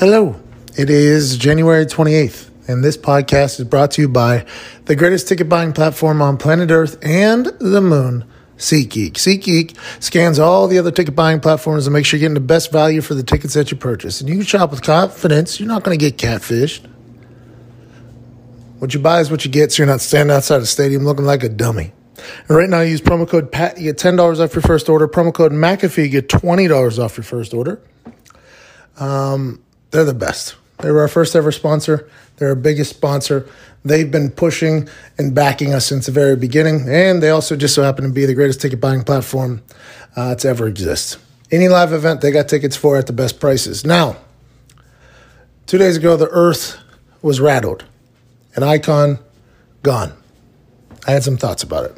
Hello, it is January 28th, and this podcast is brought to you by the greatest ticket buying platform on planet Earth and the moon, SeatGeek. SeatGeek scans all the other ticket buying platforms and makes sure you're getting the best value for the tickets that you purchase. And you can shop with confidence. You're not going to get catfished. What you buy is what you get, so you're not standing outside a stadium looking like a dummy. And right now, use promo code PAT, you get $10 off your first order. Promo code McAfee, you get $20 off your first order. Um, they're the best. They were our first ever sponsor. They're our biggest sponsor. They've been pushing and backing us since the very beginning. And they also just so happen to be the greatest ticket buying platform uh, to ever exist. Any live event, they got tickets for at the best prices. Now, two days ago, the earth was rattled. An icon gone. I had some thoughts about it.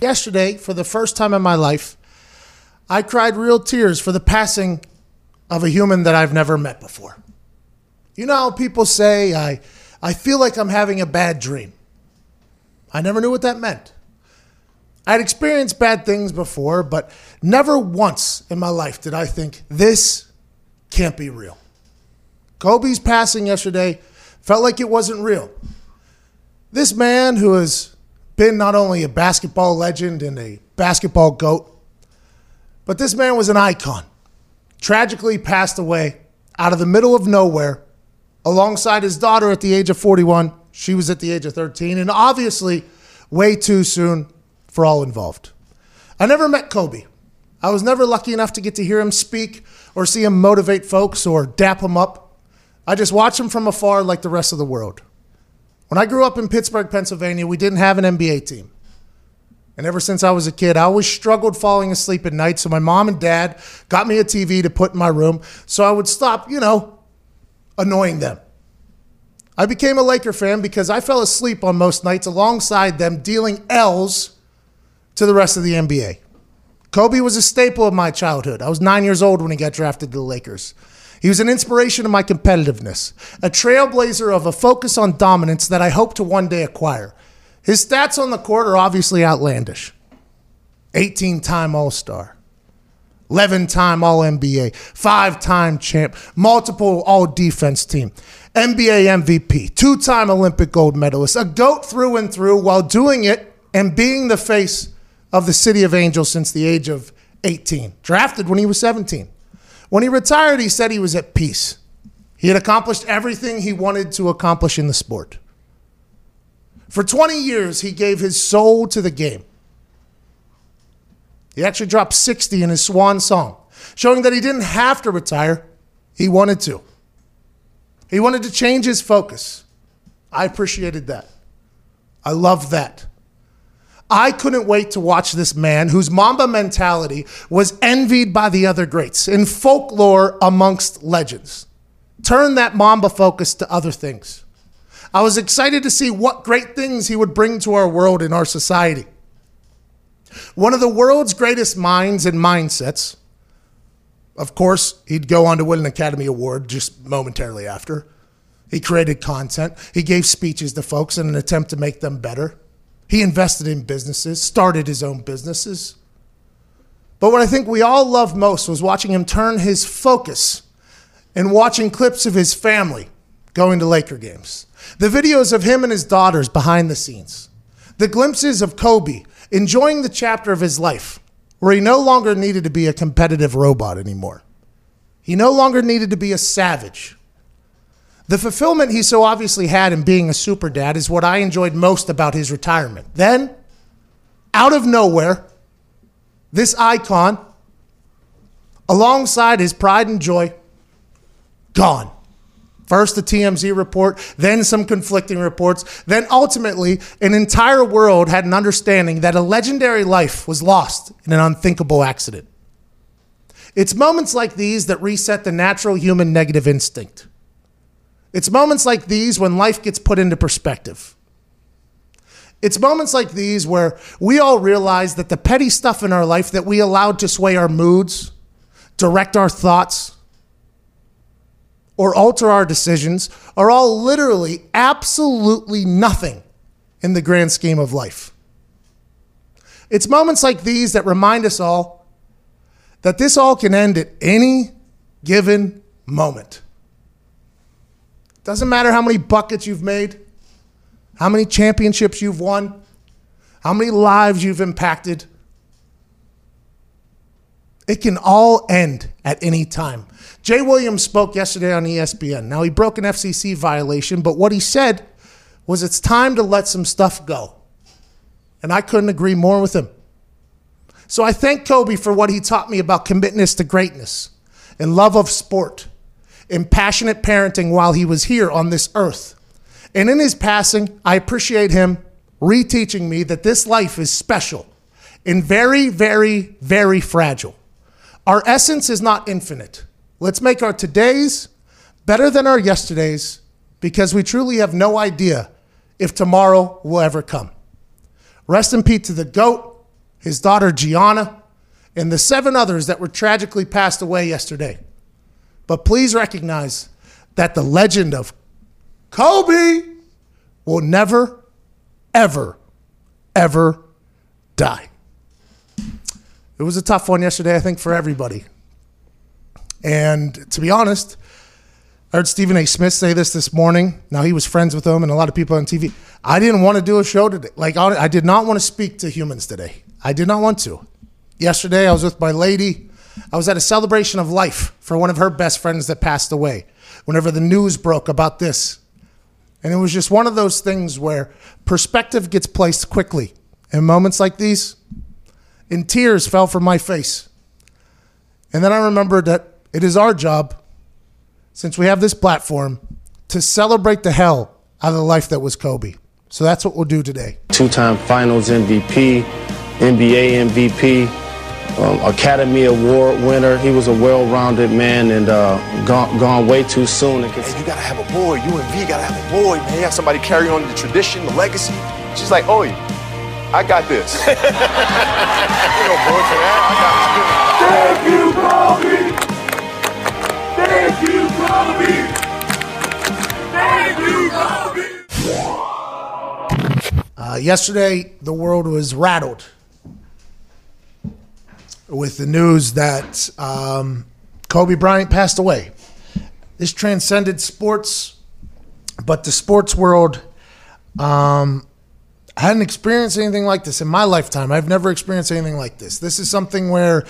Yesterday, for the first time in my life, I cried real tears for the passing of a human that I've never met before. You know how people say, I, I feel like I'm having a bad dream. I never knew what that meant. I'd experienced bad things before, but never once in my life did I think, this can't be real. Kobe's passing yesterday felt like it wasn't real. This man who has been not only a basketball legend and a basketball GOAT, but this man was an icon. Tragically passed away out of the middle of nowhere alongside his daughter at the age of 41. She was at the age of 13, and obviously way too soon for all involved. I never met Kobe. I was never lucky enough to get to hear him speak or see him motivate folks or dap him up. I just watched him from afar like the rest of the world. When I grew up in Pittsburgh, Pennsylvania, we didn't have an NBA team. And ever since I was a kid, I always struggled falling asleep at night. So my mom and dad got me a TV to put in my room so I would stop, you know, annoying them. I became a Laker fan because I fell asleep on most nights alongside them dealing L's to the rest of the NBA. Kobe was a staple of my childhood. I was nine years old when he got drafted to the Lakers. He was an inspiration of my competitiveness, a trailblazer of a focus on dominance that I hope to one day acquire. His stats on the court are obviously outlandish 18 time All Star, 11 time All NBA, five time champ, multiple All Defense team, NBA MVP, two time Olympic gold medalist, a GOAT through and through while doing it and being the face of the City of Angels since the age of 18. Drafted when he was 17. When he retired, he said he was at peace. He had accomplished everything he wanted to accomplish in the sport. For 20 years, he gave his soul to the game. He actually dropped 60 in his swan song, showing that he didn't have to retire. He wanted to. He wanted to change his focus. I appreciated that. I love that. I couldn't wait to watch this man whose Mamba mentality was envied by the other greats in folklore amongst legends. Turn that Mamba focus to other things. I was excited to see what great things he would bring to our world and our society. One of the world's greatest minds and mindsets. Of course, he'd go on to win an Academy Award just momentarily after. He created content, he gave speeches to folks in an attempt to make them better. He invested in businesses, started his own businesses. But what I think we all loved most was watching him turn his focus and watching clips of his family going to Laker games. The videos of him and his daughters behind the scenes. The glimpses of Kobe enjoying the chapter of his life where he no longer needed to be a competitive robot anymore. He no longer needed to be a savage. The fulfillment he so obviously had in being a super dad is what I enjoyed most about his retirement. Then, out of nowhere, this icon, alongside his pride and joy, gone. First, the TMZ report, then some conflicting reports, then ultimately, an entire world had an understanding that a legendary life was lost in an unthinkable accident. It's moments like these that reset the natural human negative instinct. It's moments like these when life gets put into perspective. It's moments like these where we all realize that the petty stuff in our life that we allowed to sway our moods, direct our thoughts, or alter our decisions are all literally absolutely nothing in the grand scheme of life. It's moments like these that remind us all that this all can end at any given moment. Doesn't matter how many buckets you've made, how many championships you've won, how many lives you've impacted. It can all end at any time. Jay Williams spoke yesterday on ESPN. Now, he broke an FCC violation, but what he said was it's time to let some stuff go. And I couldn't agree more with him. So I thank Kobe for what he taught me about commitment to greatness and love of sport and passionate parenting while he was here on this earth. And in his passing, I appreciate him reteaching me that this life is special and very, very, very fragile. Our essence is not infinite. Let's make our todays better than our yesterdays because we truly have no idea if tomorrow will ever come. Rest in peace to the GOAT, his daughter Gianna, and the seven others that were tragically passed away yesterday. But please recognize that the legend of Kobe will never, ever, ever die. It was a tough one yesterday, I think, for everybody. And to be honest, I heard Stephen A. Smith say this this morning. Now, he was friends with him and a lot of people on TV. I didn't want to do a show today. Like, I did not want to speak to humans today. I did not want to. Yesterday, I was with my lady. I was at a celebration of life for one of her best friends that passed away whenever the news broke about this. And it was just one of those things where perspective gets placed quickly. In moments like these, and tears fell from my face. And then I remembered that it is our job, since we have this platform, to celebrate the hell out of the life that was Kobe. So that's what we'll do today. Two time finals MVP, NBA MVP um, Academy Award winner. He was a well-rounded man and uh, gone, gone way too soon. Hey, you gotta have a boy. You and V gotta have a boy, man. You have somebody carry on the tradition, the legacy. She's like, oh, I got this. you know, boy, for that. I got this. Thank you, Kobe. Thank you, Kobe. Thank you, Kobe. Uh, yesterday, the world was rattled with the news that um, Kobe Bryant passed away. This transcended sports, but the sports world um, I hadn't experienced anything like this in my lifetime. I've never experienced anything like this. This is something where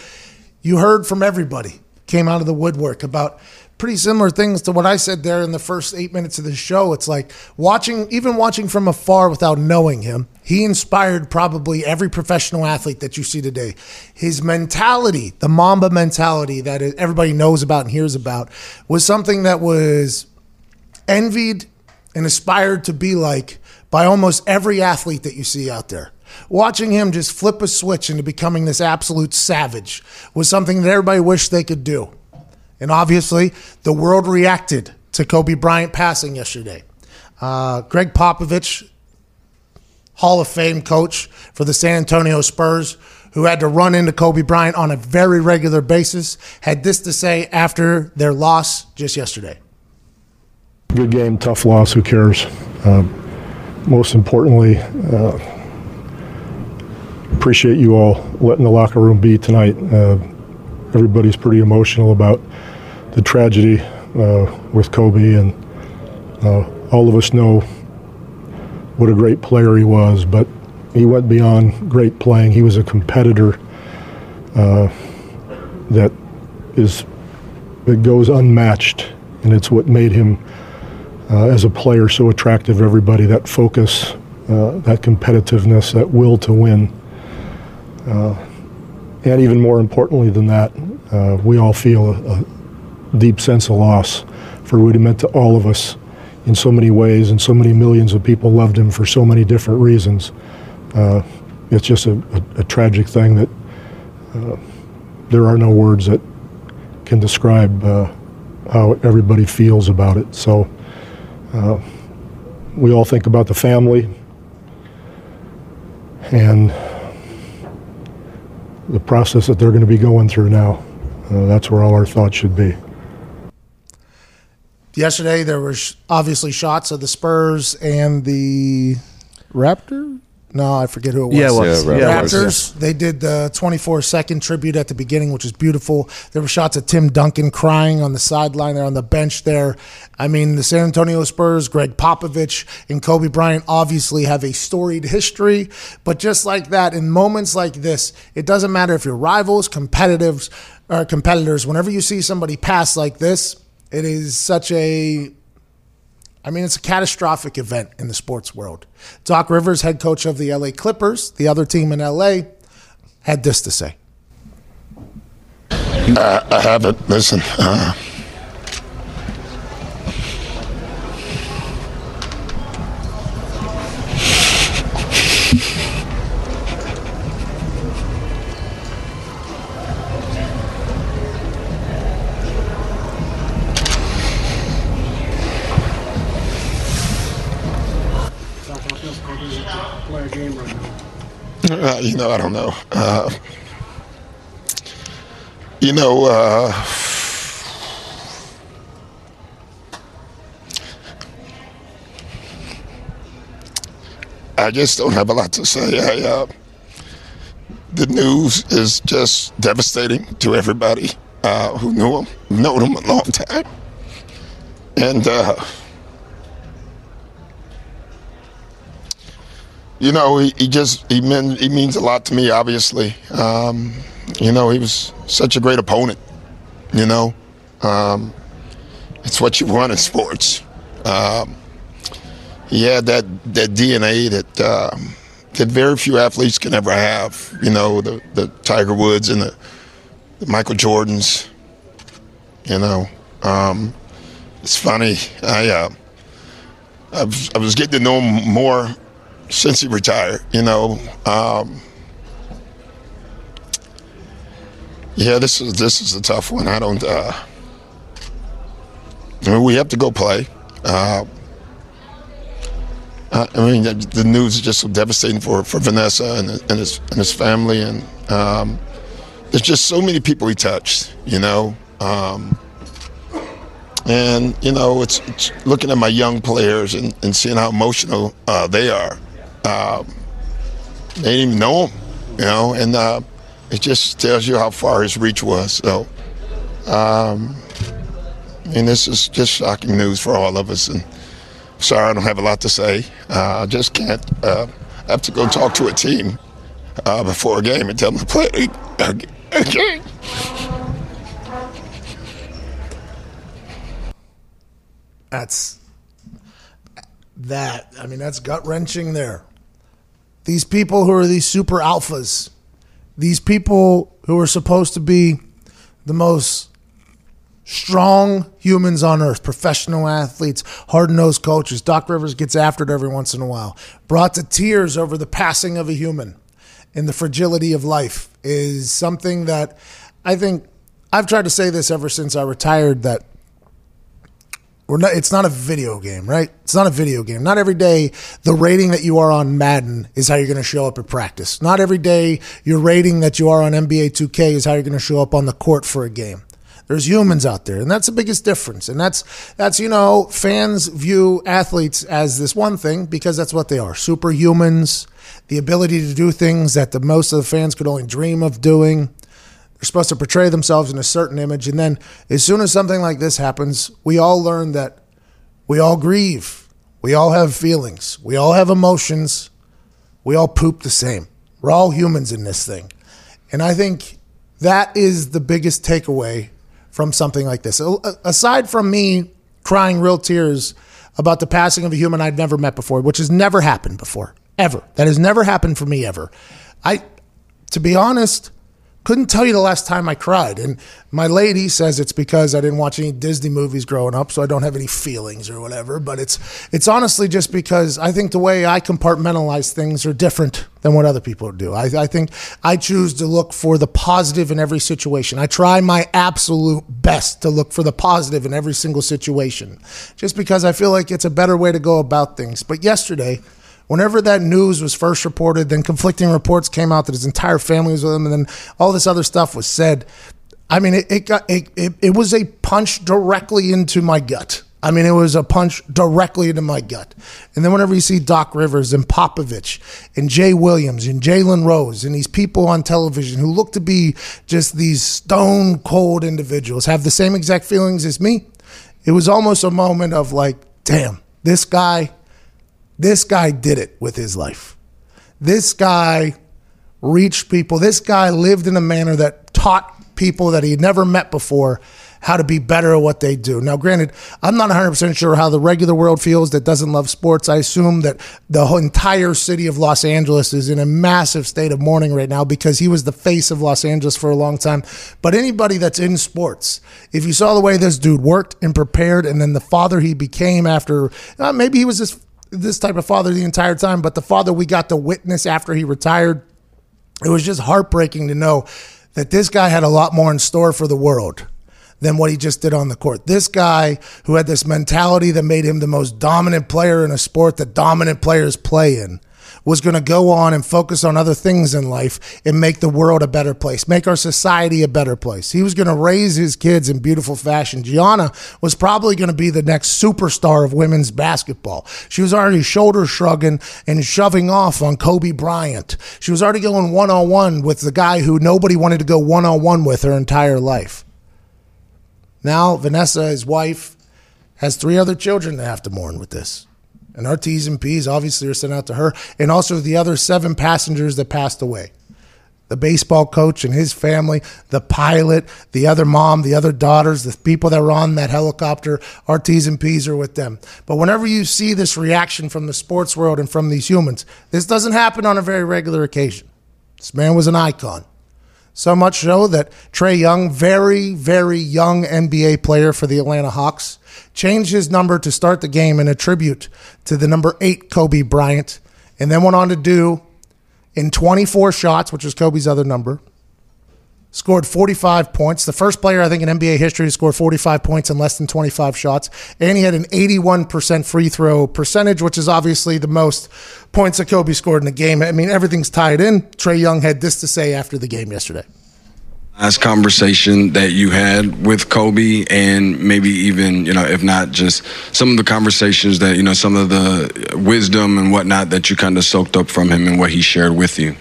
you heard from everybody, came out of the woodwork about pretty similar things to what I said there in the first eight minutes of the show. It's like watching, even watching from afar without knowing him, he inspired probably every professional athlete that you see today. His mentality, the Mamba mentality that everybody knows about and hears about, was something that was envied and aspired to be like by almost every athlete that you see out there. Watching him just flip a switch into becoming this absolute savage was something that everybody wished they could do. And obviously, the world reacted to Kobe Bryant passing yesterday. Uh, Gregg Popovich, Hall of Fame coach for the San Antonio Spurs, who had to run into Kobe Bryant on a very regular basis, had this to say after their loss just yesterday. Good game, tough loss, who cares? Uh, most importantly, uh, appreciate you all letting the locker room be tonight. Uh, everybody's pretty emotional about the tragedy uh, with Kobe, and uh, all of us know what a great player he was, but he went beyond great playing. He was a competitor uh, that is that goes unmatched, and it's what made him uh, as a player so attractive everybody. That focus, uh, that competitiveness, that will to win, uh, and even more importantly than that, we all feel a, a deep sense of loss for what he meant to all of us in so many ways, and so many millions of people loved him for so many different reasons. Uh, it's just a, a, a, tragic thing that uh, there are no words that can describe uh, how everybody feels about it. So uh, we all think about the family and the process that they're going to be going through now. Uh, that's where all our thoughts should be. Yesterday, there were sh- obviously shots of the Spurs and the Raptor. No, I forget who it was. Yeah, it was. Yeah, Yeah, it was. Raptors. They did the 24 second tribute at the beginning, which is beautiful. There were shots of Tim Duncan crying on the sideline there on the bench there. I mean, the San Antonio Spurs, Gregg Popovich, and Kobe Bryant obviously have a storied history. But just like that, in moments like this, it doesn't matter if you're rivals, competitors, or competitors. Whenever you see somebody pass like this, it is such a I mean, it's a catastrophic event in the sports world. Doc Rivers, head coach of the LA Clippers, the other team in LA, had this to say. I haven't. Listen, uh, you know, I don't know. Uh, you know, uh, I just don't have a lot to say. I, uh, the news is just devastating to everybody uh, who knew him, known him a long time, and you know, he, he just he mean he means a lot to me. Obviously, um, you know, he was such a great opponent. You know, um, it's what you want in sports. Um, he had that that DNA that um, that very few athletes can ever have. You know, the the Tiger Woods and the, the Michael Jordans. You know, um, it's funny. I uh, I was, I was getting to know him more since he retired. You know, um, yeah, this is this is a tough one. I don't. Uh, I mean, we have to go play. Uh, I mean, the news is just so devastating for, for Vanessa and, and his and his family, and um, there's just so many people he touched. You know. Um, and you know, it's, it's looking at my young players and, and seeing how emotional uh, they are. Um, they didn't even know him, you know, and uh, it just tells you how far his reach was. So, um, and this is just shocking news for all of us. And sorry, I don't have a lot to say. Uh, I just can't. Uh, I have to go talk to a team uh, before a game and tell them to play a, game. That's that. I mean, that's gut wrenching there. These people who are these super alphas, these people who are supposed to be the most strong humans on earth, professional athletes, hard nosed coaches. Doc Rivers gets after it every once in a while. Brought to tears over the passing of a human and the fragility of life is something that I think I've tried to say this ever since I retired that we're not, it's not a video game, right? It's not a video game. Not every day the rating that you are on Madden is how you're going to show up at practice. Not every day your rating that you are on NBA 2K is how you're going to show up on the court for a game. There's humans out there, and that's the biggest difference. And that's that's you know, fans view athletes as this one thing because that's what they are: superhumans, the ability to do things that the most of the fans could only dream of doing. They're supposed to portray themselves in a certain image, and then as soon as something like this happens, we all learn that we all grieve, we all have feelings, we all have emotions, we all poop the same. We're all humans in this thing, and I think that is the biggest takeaway from something like this. Aside from me crying real tears about the passing of a human I'd never met before, which has never happened before, ever. That has never happened for me ever. I, to be honest, couldn't tell you the last time I cried. And my lady says it's because I didn't watch any Disney movies growing up, so I don't have any feelings or whatever. But it's it's honestly just because I think the way I compartmentalize things are different than what other people do. I, I think I choose to look for the positive in every situation. I try my absolute best to look for the positive in every single situation, just because I feel like it's a better way to go about things. But yesterday whenever that news was first reported, then conflicting reports came out that his entire family was with him, and then all this other stuff was said. I mean, it, it got it, it, it was a punch directly into my gut. I mean, it was a punch directly into my gut. And then whenever you see Doc Rivers and Popovich and Jay Williams and Jalen Rose and these people on television who look to be just these stone cold individuals have the same exact feelings as me, it was almost a moment of like, damn, this guy this guy did it with his life. This guy reached people. This guy lived in a manner that taught people that he had never met before how to be better at what they do. Now, granted, I'm not 100% sure how the regular world feels that doesn't love sports. I assume that the entire city of Los Angeles is in a massive state of mourning right now because he was the face of Los Angeles for a long time. But anybody that's in sports, if you saw the way this dude worked and prepared and then the father he became after, uh, maybe he was this this type of father the entire time, but the father we got to witness after he retired, it was just heartbreaking to know that this guy had a lot more in store for the world than what he just did on the court. This guy who had this mentality that made him the most dominant player in a sport that dominant players play in was going to go on and focus on other things in life and make the world a better place, make our society a better place. He was going to raise his kids in beautiful fashion. Gianna was probably going to be the next superstar of women's basketball. She was already shoulder shrugging and shoving off on Kobe Bryant. She was already going one on one with the guy who nobody wanted to go one on one with her entire life. Now, Vanessa, his wife, has three other children to have to mourn with this. And our T's and P's obviously are sent out to her and also the other seven passengers that passed away. The baseball coach and his family, the pilot, the other mom, the other daughters, the people that were on that helicopter, our T's and P's are with them. But whenever you see this reaction from the sports world and from these humans, this doesn't happen on a very regular occasion. This man was an icon. So much so that Trae Young, very, very young NBA player for the Atlanta Hawks, changed his number to start the game in a tribute to the number eight Kobe Bryant, and then went on to do in 24 shots, which was Kobe's other number, scored 45 points. The first player, I think, in NBA history to score 45 points in less than 25 shots. And he had an 81% free throw percentage, which is obviously the most points that Kobe scored in a game. I mean, everything's tied in. Trae Young had this to say after the game yesterday last conversation that you had with Kobe and maybe even, you know, if not just some of the conversations that, you know, some of the wisdom and whatnot that you kind of soaked up from him and what he shared with you?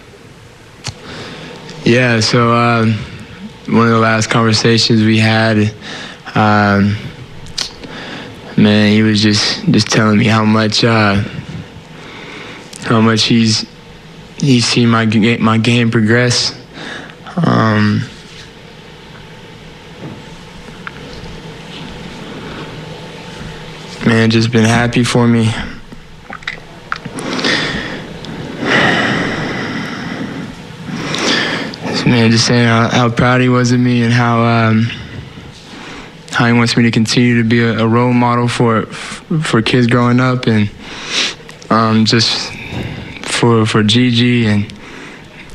Yeah, so uh, one of the last conversations we had, um, man, he was just just telling me how much uh, how much he's he's seen my my game progress. Um, man, just been happy for me. Man, just saying how, how, proud he was of me and how um, how he wants me to continue to be a, a role model for for kids growing up and um, just for for Gigi and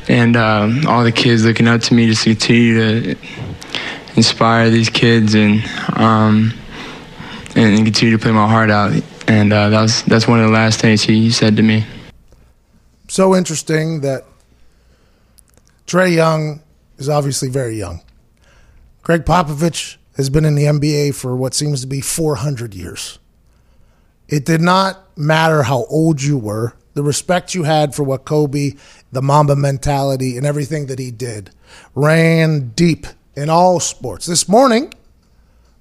and um, all the kids looking up to me just to continue to inspire these kids and um, and, continue to play my heart out. And uh, that was that's one of the last things he said to me. So interesting that Trae Young is obviously very young. Gregg Popovich has been in the NBA for what seems to be 400 years. It did not matter how old you were, the respect you had for what Kobe, the Mamba mentality, and everything that he did ran deep in all sports. This morning,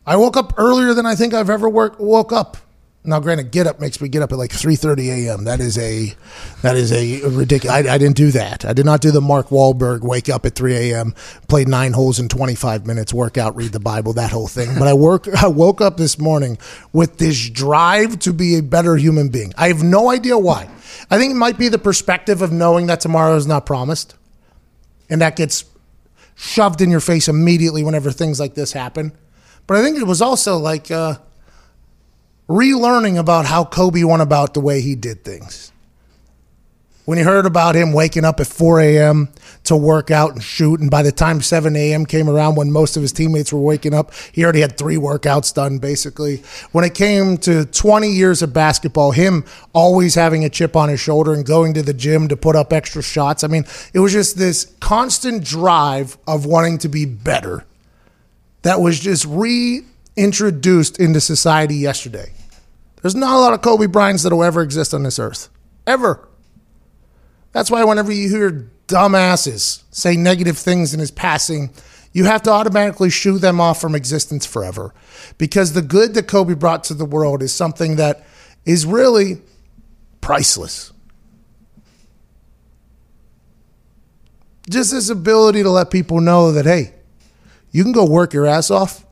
I woke up earlier than I think I've ever work, woke up. Now, granted, get up makes me get up at like three thirty a.m. That is a that is a ridiculous. I, I, didn't do that. I did not do the Mark Wahlberg wake up at three a.m. play nine holes in twenty five minutes, work out, read the Bible, that whole thing. But I work. I woke up this morning with this drive to be a better human being. I have no idea why. I think it might be the perspective of knowing that tomorrow is not promised, and that gets shoved in your face immediately whenever things like this happen. But I think it was also like uh, relearning about how Kobe went about the way he did things. When you heard about him waking up at 4 a.m. to work out and shoot, and by the time 7 a.m. came around when most of his teammates were waking up, he already had three workouts done, basically. When it came to 20 years of basketball, him always having a chip on his shoulder and going to the gym to put up extra shots. I mean, it was just this constant drive of wanting to be better that was just reintroduced into society yesterday. There's not a lot of Kobe Bryants that'll ever exist on this earth. Ever. That's why whenever you hear dumbasses say negative things in his passing, you have to automatically shoo them off from existence forever. Because the good that Kobe brought to the world is something that is really priceless. Just this ability to let people know that, hey, you can go work your ass off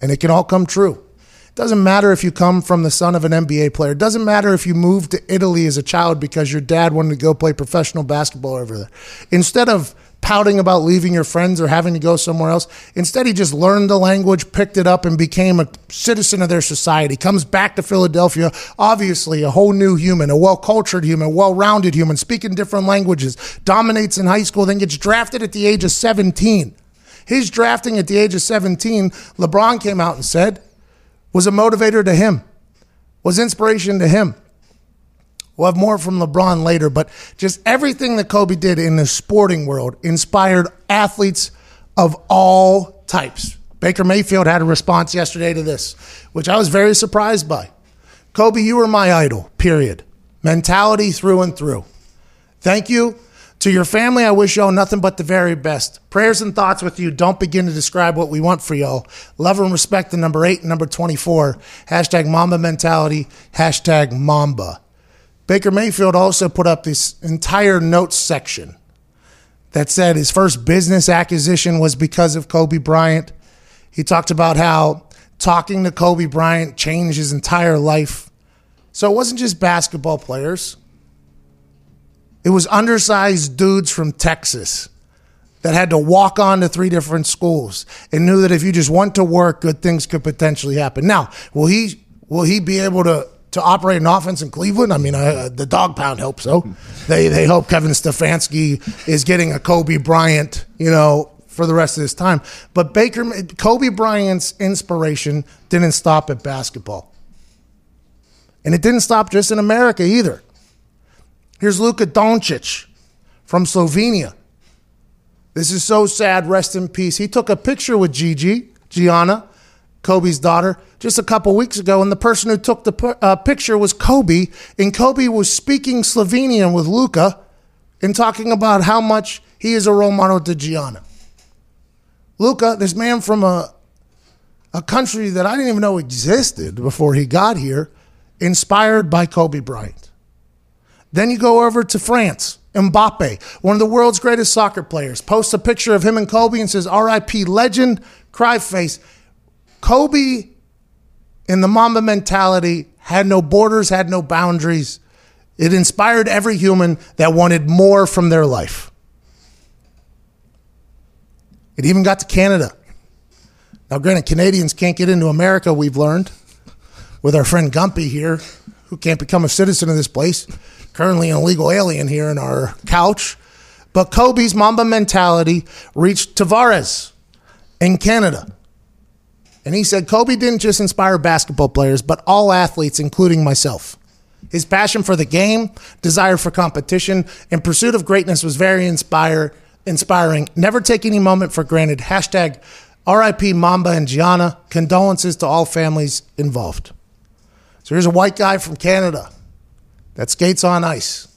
and it can all come true. It doesn't matter if you come from the son of an NBA player. It Doesn't matter if you moved to Italy as a child because your dad wanted to go play professional basketball over there. Instead of pouting about leaving your friends or having to go somewhere else, instead he just learned the language, picked it up, and became a citizen of their society. Comes back to Philadelphia, obviously a whole new human, a well cultured human, well rounded human, speaking different languages, dominates in high school, then gets drafted at the age of 17. His drafting at the age of 17, LeBron came out and said, was a motivator to him, was inspiration to him. We'll have more from LeBron later, but just everything that Kobe did in the sporting world inspired athletes of all types. Baker Mayfield had a response yesterday to this, which I was very surprised by. Kobe, you were my idol, period. Mentality through and through. Thank you to your family, I wish y'all nothing but the very best. Prayers and thoughts with you don't begin to describe what we want for y'all. Love and respect to number eight and number 24. Hashtag Mamba mentality. Hashtag Mamba. Baker Mayfield also put up this entire notes section that said his first business acquisition was because of Kobe Bryant. He talked about how talking to Kobe Bryant changed his entire life. So it wasn't just basketball players. It was undersized dudes from Texas that had to walk on to three different schools and knew that if you just went to work, good things could potentially happen. Now, will he will he be able to to operate an offense in Cleveland? I mean, uh, the dog pound hopes so. They they hope Kevin Stefanski is getting a Kobe Bryant, you know, for the rest of his time. But Baker Kobe Bryant's inspiration didn't stop at basketball. And it didn't stop just in America either. Here's Luka Doncic from Slovenia. This is so sad. Rest in peace. He took a picture with Gigi, Gianna, Kobe's daughter, just a couple weeks ago, and the person who took the uh, picture was Kobe. And Kobe was speaking Slovenian with Luka and talking about how much he is a role model to Gianna. Luka, this man from a, a country that I didn't even know existed before he got here, inspired by Kobe Bryant. Then you go over to France. Mbappe, one of the world's greatest soccer players, posts a picture of him and Kobe and says, RIP legend, cry face. Kobe, in the Mamba mentality, had no borders, had no boundaries. It inspired every human that wanted more from their life. It even got to Canada. Now, granted, Canadians can't get into America, we've learned, with our friend Gumpy here, who can't become a citizen of this place currently an illegal alien here in our couch. But Kobe's Mamba mentality reached Tavares in Canada. And he said Kobe didn't just inspire basketball players, but all athletes, including myself. His passion for the game, desire for competition, and pursuit of greatness was very inspire, inspiring. Never take any moment for granted. Hashtag RIP Mamba and Gianna. Condolences to all families involved. So here's a white guy from Canada that skates on ice,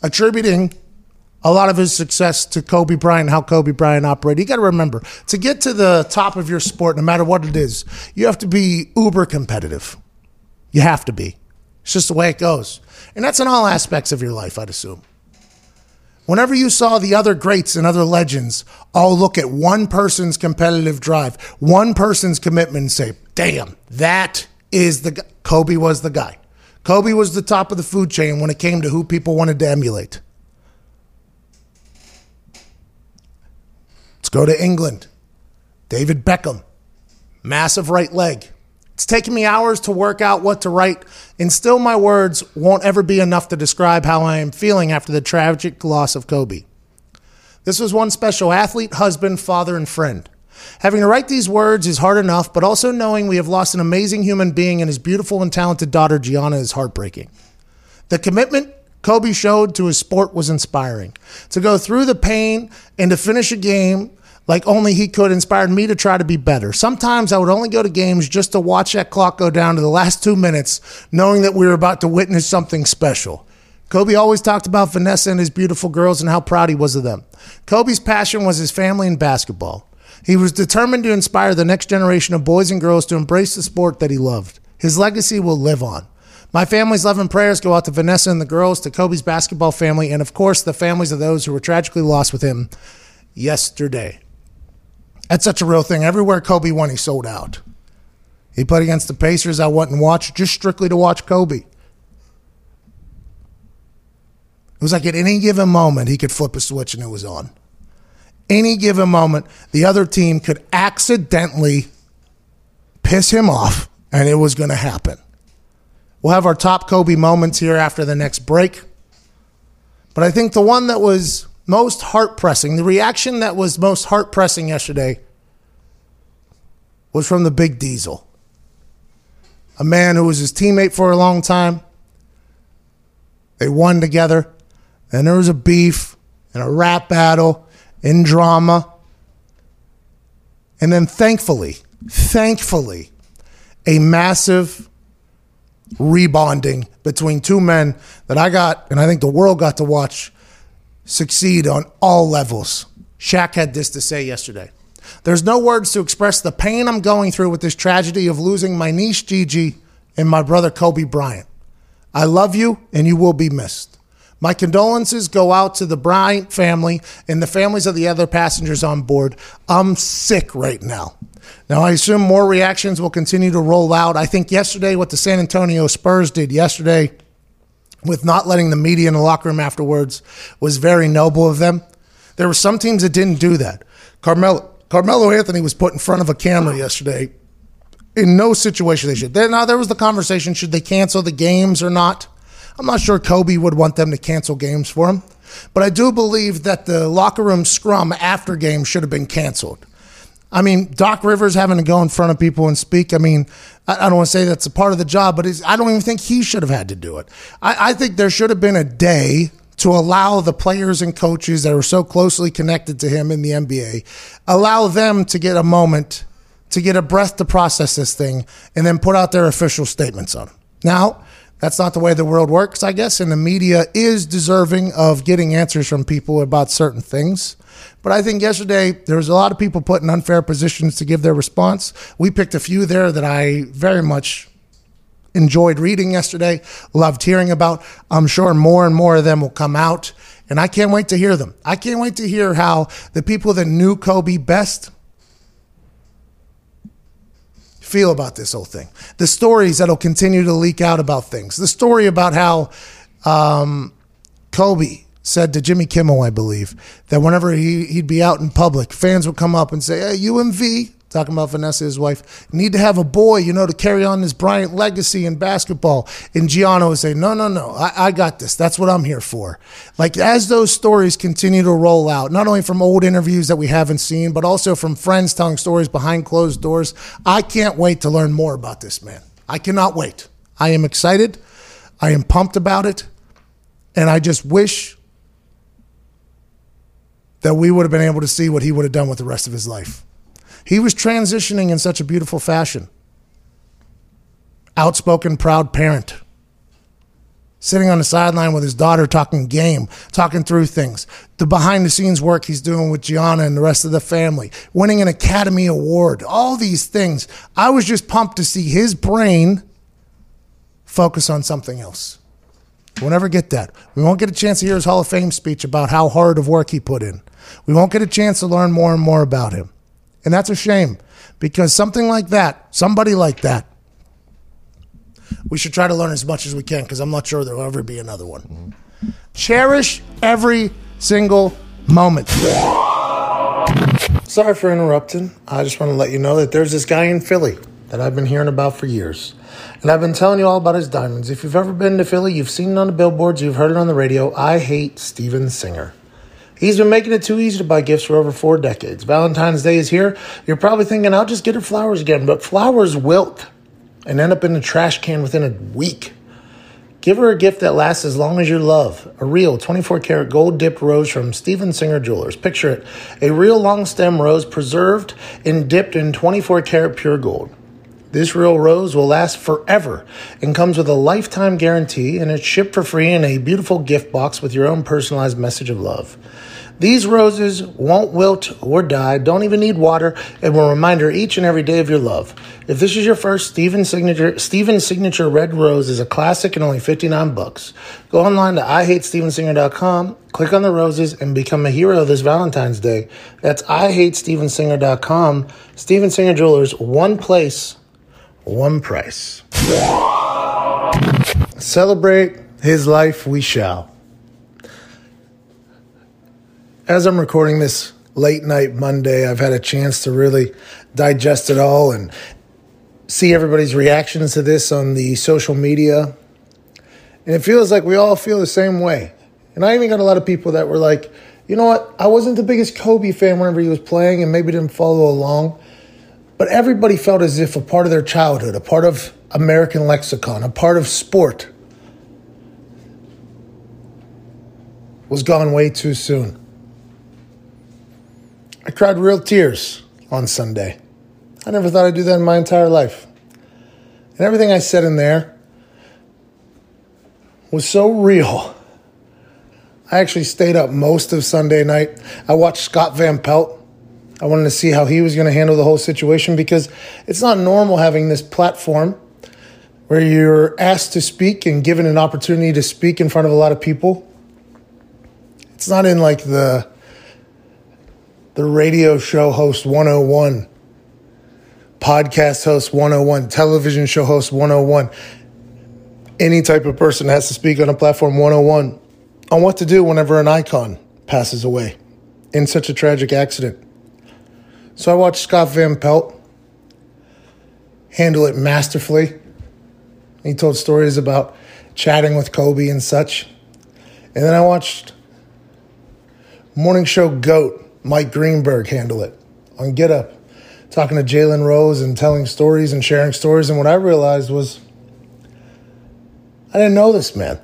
attributing a lot of his success to Kobe Bryant, how Kobe Bryant operated. You got to remember to get to the top of your sport, no matter what it is, you have to be uber competitive. You have to be. It's just the way it goes. And that's in all aspects of your life, I'd assume. Whenever you saw the other greats and other legends all look at one person's competitive drive, one person's commitment and say, damn, that is the Kobe was the guy. Kobe was the top of the food chain when it came to who people wanted to emulate. Let's go to England. David Beckham, massive right leg. It's taken me hours to work out what to write, and still my words won't ever be enough to describe how I am feeling after the tragic loss of Kobe. This was one special athlete, husband, father, and friend. Having to write these words is hard enough, but also knowing we have lost an amazing human being and his beautiful and talented daughter, Gianna, is heartbreaking. The commitment Kobe showed to his sport was inspiring. To go through the pain and to finish a game like only he could inspired me to try to be better. Sometimes I would only go to games just to watch that clock go down to the last two minutes, knowing that we were about to witness something special. Kobe always talked about Vanessa and his beautiful girls and how proud he was of them. Kobe's passion was his family and basketball. He was determined to inspire the next generation of boys and girls to embrace the sport that he loved. His legacy will live on. My family's love and prayers go out to Vanessa and the girls, to Kobe's basketball family, and of course, the families of those who were tragically lost with him yesterday. That's such a real thing. Everywhere Kobe went, he sold out. He played against the Pacers. I went and watched just strictly to watch Kobe. It was like at any given moment, he could flip a switch and it was on. Any given moment, the other team could accidentally piss him off and it was going to happen. We'll have our top Kobe moments here after the next break. But I think the one that was most heart pressing, the reaction that was most heart pressing yesterday was from the Big Diesel, a man who was his teammate for a long time. They won together. Then there was a beef and a rap battle and drama. And then thankfully, thankfully, a massive rebonding between two men that I got, and I think the world got to watch succeed on all levels. Shaq had this to say yesterday. There's no words to express the pain I'm going through with this tragedy of losing my niece Gigi and my brother Kobe Bryant. I love you and you will be missed. My condolences go out to the Bryant family and the families of the other passengers on board. I'm sick right now. Now, I assume more reactions will continue to roll out. I think yesterday, what the San Antonio Spurs did yesterday with not letting the media in the locker room afterwards was very noble of them. There were some teams that didn't do that. Carmelo, Carmelo Anthony was put in front of a camera yesterday. In no situation they should. Now there was the conversation: should they cancel the games or not? I'm not sure Kobe would want them to cancel games for him, but I do believe that the locker room scrum after games should have been canceled. I mean, Doc Rivers having to go in front of people and speak. I mean, I, I don't want to say that's a part of the job, but I don't even think he should have had to do it. I, I think there should have been a day to allow the players and coaches that are so closely connected to him in the NBA, allow them to get a moment to get a breath to process this thing and then put out their official statements on it. Now, that's not the way the world works, I guess, and the media is deserving of getting answers from people about certain things. But I think yesterday there was a lot of people put in unfair positions to give their response. We picked a few there that I very much enjoyed reading yesterday, loved hearing about. I'm sure more and more of them will come out, and I can't wait to hear them. I can't wait to hear how the people that knew Kobe best feel about this whole thing. The stories that'll continue to leak out about things. The story about how um, Kobe said to Jimmy Kimmel, I believe, that whenever he, he'd be out in public, fans would come up and say, Hey, UMV, talking about Vanessa, his wife, need to have a boy, you know, to carry on this Bryant legacy in basketball. And Gianna would say, No, no, no, I, I got this. That's what I'm here for. Like, as those stories continue to roll out, not only from old interviews that we haven't seen, but also from friends telling stories behind closed doors, I can't wait to learn more about this man. I cannot wait. I am excited. I am pumped about it. And I just wish that we would have been able to see what he would have done with the rest of his life. He was transitioning in such a beautiful fashion. Outspoken, proud parent. Sitting on the sideline with his daughter talking game, talking through things. The behind the scenes work he's doing with Gianna and the rest of the family. Winning an Academy Award. All these things. I was just pumped to see his brain focus on something else. We'll never get that. We won't get a chance to hear his Hall of Fame speech about how hard of work he put in. We won't get a chance to learn more and more about him. And that's a shame because something like that, somebody like that, we should try to learn as much as we can because I'm not sure there'll ever be another one. Mm-hmm. Cherish every single moment. Sorry for interrupting. I just want to let you know that there's this guy in Philly that I've been hearing about for years. And I've been telling you all about his diamonds. If you've ever been to Philly, you've seen it on the billboards, you've heard it on the radio. I hate Steven Singer. He's been making it too easy to buy gifts for over four decades. Valentine's Day is here. You're probably thinking, I'll just get her flowers again. But flowers wilt and end up in the trash can within a week. Give her a gift that lasts as long as your love. A real 24 karat gold dipped rose from Steven Singer Jewelers. Picture it a real long stem rose preserved and dipped in 24 karat pure gold. This real rose will last forever and comes with a lifetime guarantee, and it's shipped for free in a beautiful gift box with your own personalized message of love. These roses won't wilt or die, don't even need water, and will remind her each and every day of your love. If this is your first Steven signature, Steven signature red rose is a classic and only 59 bucks. Go online to IHateStevenSinger.com, click on the roses, and become a hero this Valentine's Day. That's IHateStevenSinger.com. Steven Singer Jewelers, one place, one price. Celebrate his life we shall. As I'm recording this late night Monday, I've had a chance to really digest it all and see everybody's reactions to this on the social media. And it feels like we all feel the same way. And I even got a lot of people that were like, you know what? I wasn't the biggest Kobe fan whenever he was playing and maybe didn't follow along. But everybody felt as if a part of their childhood, a part of American lexicon, a part of sport was gone way too soon. I cried real tears on Sunday. I never thought I'd do that in my entire life. And everything I said in there was so real. I actually stayed up most of Sunday night. I watched Scott Van Pelt. I wanted to see how he was going to handle the whole situation because it's not normal having this platform where you're asked to speak and given an opportunity to speak in front of a lot of people. It's not in like the the radio show host 101, podcast host 101, television show host 101. Any type of person has to speak on a platform 101 on what to do whenever an icon passes away in such a tragic accident. So I watched Scott Van Pelt handle it masterfully. He told stories about chatting with Kobe and such. And then I watched morning show GOAT Mike Greenberg handle it on Get Up, talking to Jalen Rose and telling stories and sharing stories. And what I realized was I didn't know this man.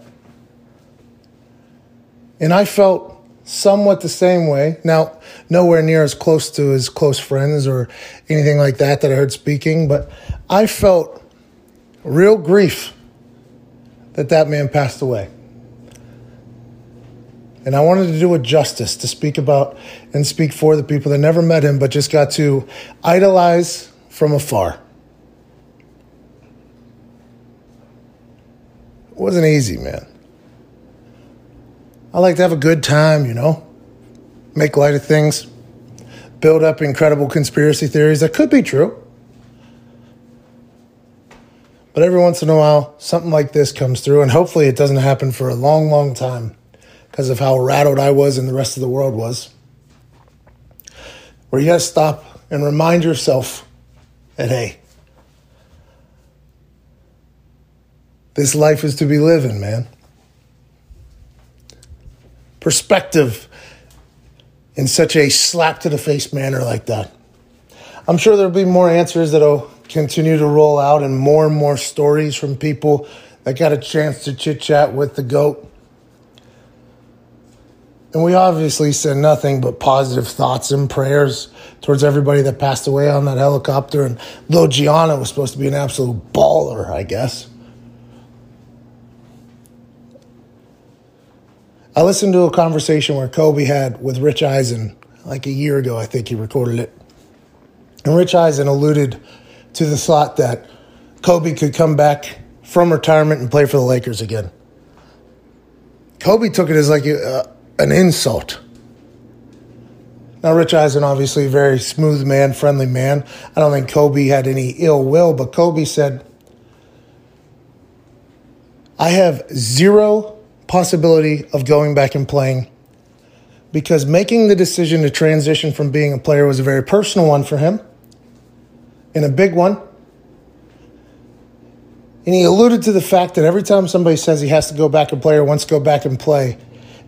And I felt somewhat the same way. Now, nowhere near as close to his close friends or anything like that that I heard speaking, but I felt real grief that that man passed away. And I wanted to do it justice to speak about and speak for the people that never met him but just got to idolize from afar. It wasn't easy, man. I like to have a good time, you know, make light of things, build up incredible conspiracy theories that could be true. But every once in a while, something like this comes through, and hopefully it doesn't happen for a long, long time because of how rattled I was and the rest of the world was. Where you got to stop and remind yourself that, hey, this life is to be living, man. Perspective in such a slap to the face manner like that. I'm sure there'll be more answers that'll continue to roll out and more and more stories from people that got a chance to chit chat with the GOAT and we obviously send nothing but positive thoughts and prayers towards everybody that passed away on that helicopter. And though Gianna was supposed to be an absolute baller, I guess. I listened to a conversation where Kobe had with Rich Eisen like a year ago, I think he recorded it. And Rich Eisen alluded to the thought that Kobe could come back from retirement and play for the Lakers again. Kobe took it as like a, an insult. Now, Rich Eisen, obviously a very smooth man, friendly man. I don't think Kobe had any ill will, but Kobe said, I have zero possibility of going back and playing because making the decision to transition from being a player was a very personal one for him and a big one. And he alluded to the fact that every time somebody says he has to go back and play or wants to go back and play,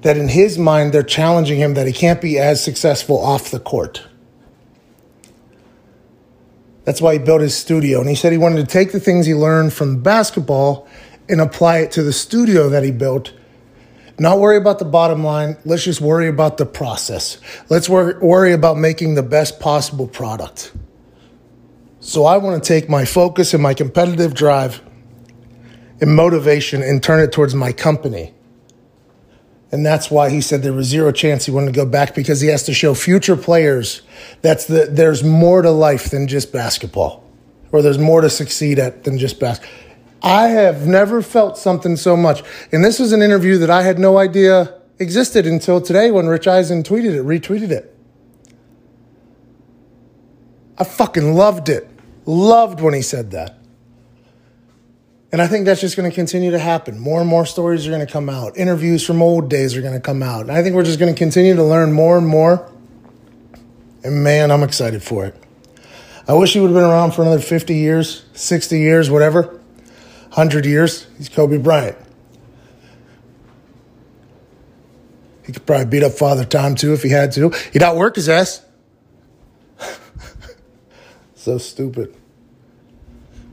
that in his mind they're challenging him that he can't be as successful off the court. That's why he built his studio. And he said he wanted to take the things he learned from basketball and apply it to the studio that he built. Not worry about the bottom line. Let's just worry about the process. Let's wor- worry about making the best possible product. So I want to take my focus and my competitive drive and motivation and turn it towards my company. And that's why he said there was zero chance he wanted to go back because he has to show future players that's the there's more to life than just basketball, or there's more to succeed at than just basketball. I have never felt something so much. And this was an interview that I had no idea existed until today when Rich Eisen tweeted it, retweeted it. I fucking loved it. Loved when he said that. And I think that's just going to continue to happen. More and more stories are going to come out. Interviews from old days are going to come out. And I think we're just going to continue to learn more and more. And man, I'm excited for it. I wish he would have been around for another 50 years, 60 years, whatever, 100 years. He's Kobe Bryant. He could probably beat up Father Time too if he had to. He'd outwork his ass. so stupid.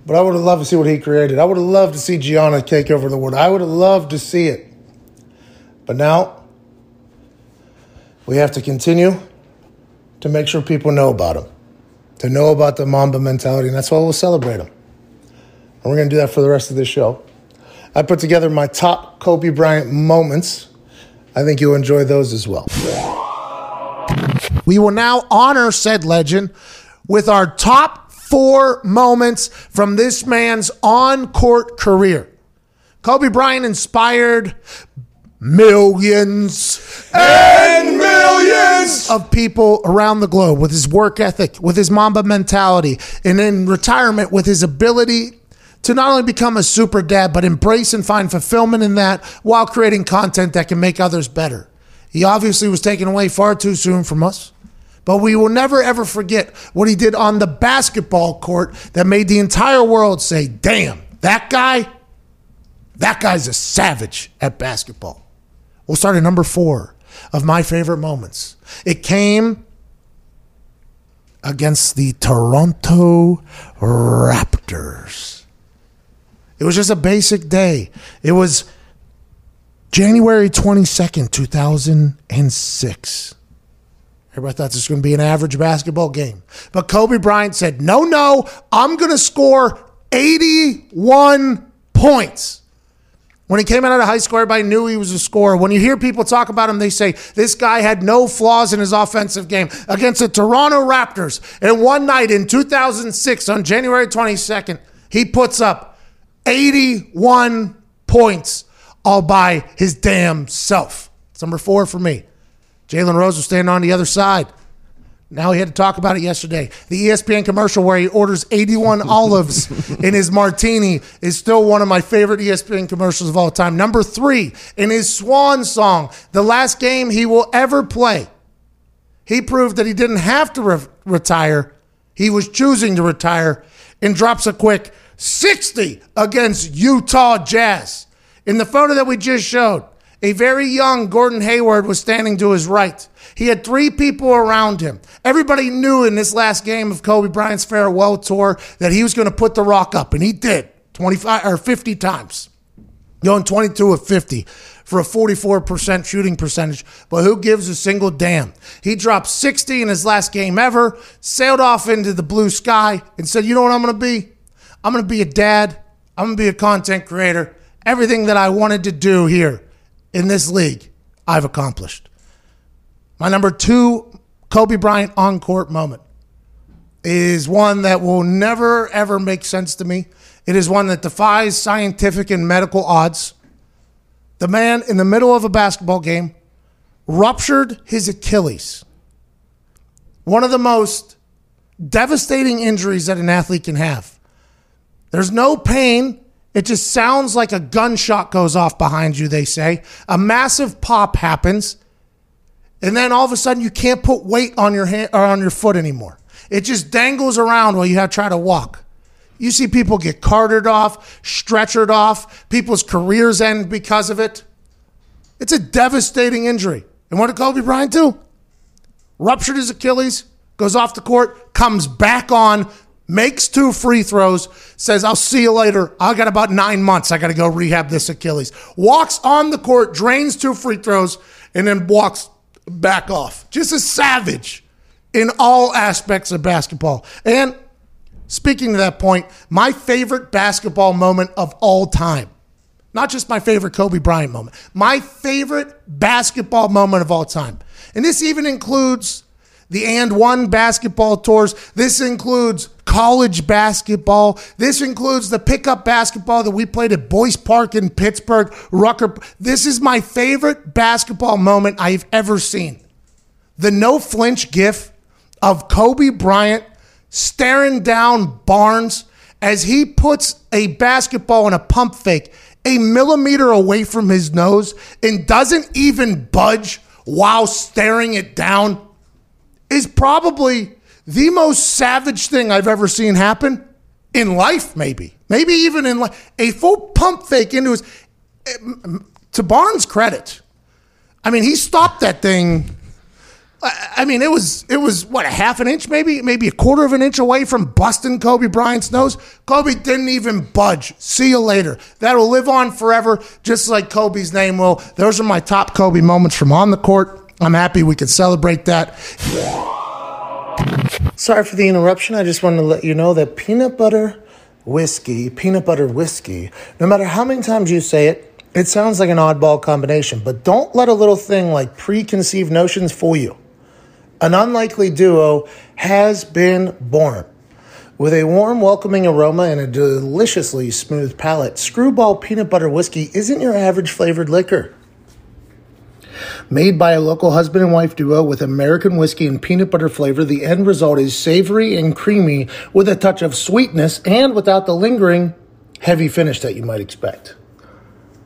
But I would have loved to see what he created. I would have loved to see Gianna take over the world. I would have loved to see it. But now we have to continue to make sure people know about him, to know about the Mamba mentality, and that's why we'll celebrate him. And we're going to do that for the rest of this show. I put together my top Kobe Bryant moments. I think you'll enjoy those as well. We will now honor said legend with our top four moments from this man's on court career. Kobe Bryant inspired millions and millions of people around the globe with his work ethic, with his Mamba mentality, and in retirement with his ability to not only become a super dad, but embrace and find fulfillment in that while creating content that can make others better. He obviously was taken away far too soon from us. But we will never ever forget what he did on the basketball court that made the entire world say, damn, that guy, that guy's a savage at basketball. We'll start at number four of my favorite moments. It came against the Toronto Raptors. It was just a basic day. It was January 22nd, 2006. Everybody thought this was going to be an average basketball game. But Kobe Bryant said, no, no, I'm going to score 81 points. When he came out of high school, everybody knew he was a scorer. When you hear people talk about him, they say this guy had no flaws in his offensive game against the Toronto Raptors. And one night in 2006, on January 22nd, he puts up 81 points all by his damn self. It's number four for me. Jalen Rose was standing on the other side. Now he had to talk about it yesterday. The ESPN commercial where he orders 81 olives in his martini is still one of my favorite ESPN commercials of all time. Number three, in his swan song, the last game he will ever play, he proved that he didn't have to re- retire. He was choosing to retire and drops a quick 60 against Utah Jazz. In the photo that we just showed, a very young Gordon Hayward was standing to his right. He had three people around him. Everybody knew in this last game of Kobe Bryant's farewell tour that he was going to put the rock up, and he did 25 or 50 times, going 22 of 50 for a 44% shooting percentage. But who gives a single damn? He dropped 60 in his last game ever, sailed off into the blue sky, and said, You know what I'm going to be? I'm going to be a dad. I'm going to be a content creator. Everything that I wanted to do here in this league, I've accomplished. My number two Kobe Bryant on court moment is one that will never, ever make sense to me. It is one that defies scientific and medical odds. The man in the middle of a basketball game ruptured his Achilles. One of the most devastating injuries that an athlete can have. There's no pain. It just sounds like a gunshot goes off behind you, they say. A massive pop happens, and then all of a sudden you can't put weight on your hand or on your foot anymore. It just dangles around while you have to try to walk. You see people get carted off, stretchered off, people's careers end because of it. It's a devastating injury. And what did Kobe Bryant do? Ruptured his Achilles, goes off the court, comes back on, makes two free throws, says, I'll see you later. I got about nine months. I got to go rehab this Achilles. Walks on the court, drains two free throws, and then walks back off. Just a savage in all aspects of basketball. And speaking to that point, my favorite basketball moment of all time, not just my favorite Kobe Bryant moment, my favorite basketball moment of all time. And this even includes the and one basketball tours. This includes college basketball. This includes the pickup basketball that we played at Boyce Park in Pittsburgh, Rucker. This is my favorite basketball moment I've ever seen. The no flinch gif of Kobe Bryant staring down Barnes as he puts a basketball in a pump fake a millimeter away from his nose and doesn't even budge while staring it down is probably the most savage thing I've ever seen happen in life, maybe. Maybe even in life. A full pump fake into his. Eh, to Barnes' credit, I mean, he stopped that thing. I mean, it was it was what a half an inch, maybe maybe a quarter of an inch away from busting Kobe Bryant's nose. Kobe didn't even budge. See you later. That'll live on forever, just like Kobe's name will. Those are my top Kobe moments from on the court. I'm happy we could celebrate that. Sorry for the interruption. I just wanted to let you know that peanut butter whiskey, peanut butter whiskey, no matter how many times you say it, it sounds like an oddball combination. But don't let a little thing like preconceived notions fool you. An unlikely duo has been born. With a warm, welcoming aroma and a deliciously smooth palate, Screwball Peanut Butter Whiskey isn't your average flavored liquor. Made by a local husband and wife duo with American whiskey and peanut butter flavor, the end result is savory and creamy with a touch of sweetness and without the lingering heavy finish that you might expect.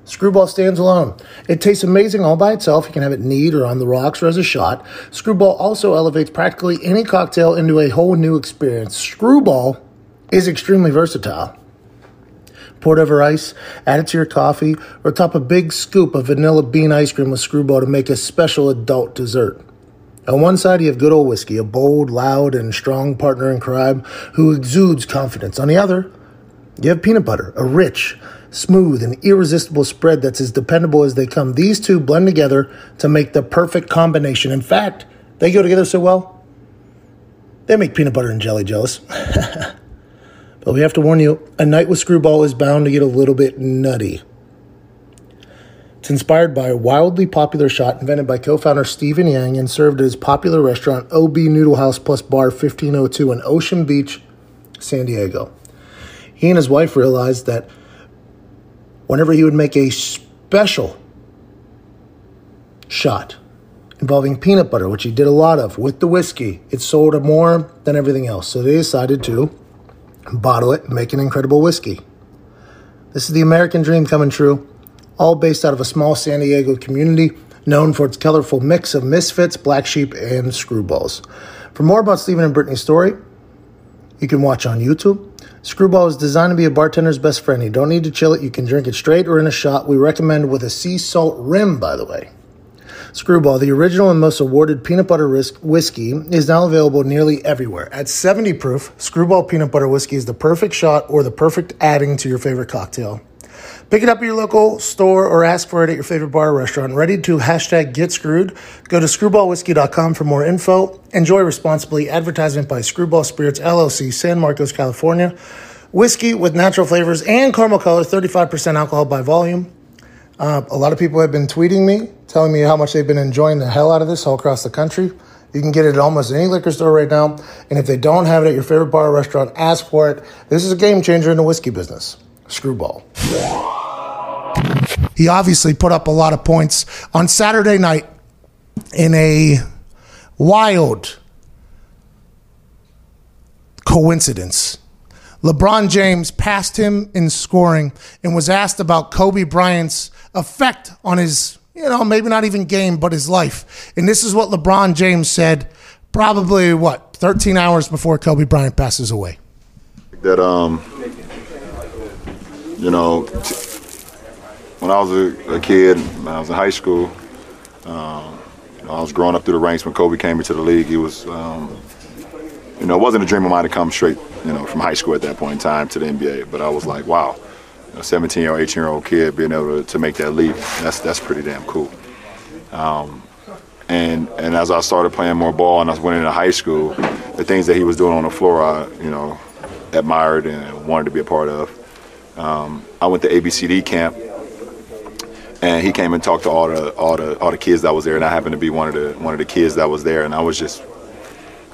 Screwball stands alone. It tastes amazing all by itself. You can have it neat or on the rocks or as a shot. Screwball also elevates practically any cocktail into a whole new experience. Screwball is extremely versatile. Pour it over ice, add it to your coffee, or top a big scoop of vanilla bean ice cream with screwball to make a special adult dessert. On one side, you have good old whiskey, a bold, loud, and strong partner in crime who exudes confidence. On the other, you have peanut butter, a rich, smooth, and irresistible spread that's as dependable as they come. These two blend together to make the perfect combination. In fact, they go together so well, they make peanut butter and jelly jealous. But we have to warn you a night with Screwball is bound to get a little bit nutty. It's inspired by a wildly popular shot invented by co founder Stephen Yeng and served at his popular restaurant OB Noodle House Plus Bar 1502 in Ocean Beach, San Diego. He and his wife realized that whenever he would make a special shot involving peanut butter, which he did a lot of with the whiskey, it sold more than everything else. So they decided to bottle it, make an incredible whiskey. This is the American dream coming true, all based out of a small San Diego community known for its colorful mix of misfits, black sheep, and screwballs. For more about Stephen and Brittany's story, you can watch on YouTube. Screwball is designed to be a bartender's best friend. You don't need to chill it. You can drink it straight or in a shot. We recommend with a sea salt rim, by the way. Screwball, the original and most awarded peanut butter whiskey, is now available nearly everywhere. At 70 proof, Screwball peanut butter whiskey is the perfect shot or the perfect adding to your favorite cocktail. Pick it up at your local store or ask for it at your favorite bar or restaurant. Ready to hashtag get screwed? Go to screwballwhiskey.com for more info. Enjoy responsibly. Advertisement by Screwball Spirits LLC, San Marcos, California. Whiskey with natural flavors and caramel color, 35% alcohol by volume. Uh, a lot of people have been tweeting me, telling me how much they've been enjoying the hell out of this all across the country. You can get it at almost any liquor store right now. And if they don't have it at your favorite bar or restaurant, ask for it. This is a game changer in the whiskey business. Screwball. He obviously put up a lot of points on Saturday night in a wild coincidence. LeBron James passed him in scoring and was asked about Kobe Bryant's effect on his you know, maybe not even game, but his life. And this is what LeBron James said probably, what, 13 hours before Kobe Bryant passes away. That, um, you know, t- when I was a, a kid, when I was in high school, um, you know, I was growing up through the ranks when Kobe came into the league. He was, um, you know, it wasn't a dream of mine to come straight, you know, from high school at that point in time to the NBA. But I was like, wow, a 17 year old, 18 year old kid being able to, to make that leap, that's that's pretty damn cool. Um, and and as I started playing more ball and I was winning in high school, the things that he was doing on the floor, I you know admired and wanted to be a part of. Um, I went to ABCD camp, and he came and talked to all the all the all the kids that was there, and I happened to be one of the one of the kids that was there, and I was just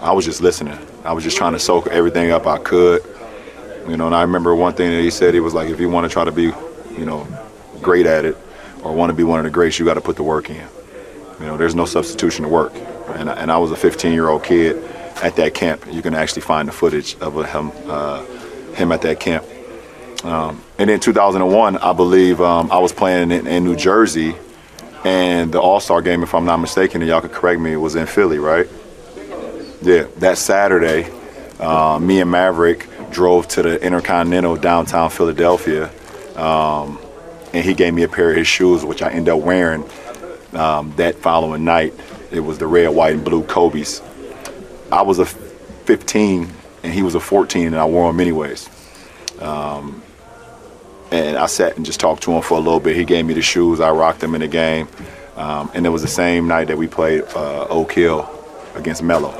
I was just listening. I was just trying to soak everything up I could. You know, and I remember one thing that he said. He was like, if you want to try to be, you know, great at it, or want to be one of the greats, you got to put the work in. You know, there's no substitution to work. And, and I was a 15-year-old kid at that camp. You can actually find the footage of him, uh, him at that camp. Um, and in 2001, I believe um, I was playing in, in, New Jersey, and the All Star game, if I'm not mistaken, and y'all could correct me, was in Philly, right? Yeah, that Saturday, uh, me and Maverick drove to the Intercontinental downtown Philadelphia, um, and he gave me a pair of his shoes, which I ended up wearing um, that following night. It was the red, white, and blue Kobe's. I was a 15 and he was a 14, and I wore them anyways. Um, and I sat and just talked to him for a little bit. He gave me the shoes. I rocked them in the game. Um, and it was the same night that we played uh, Oak Hill against Melo.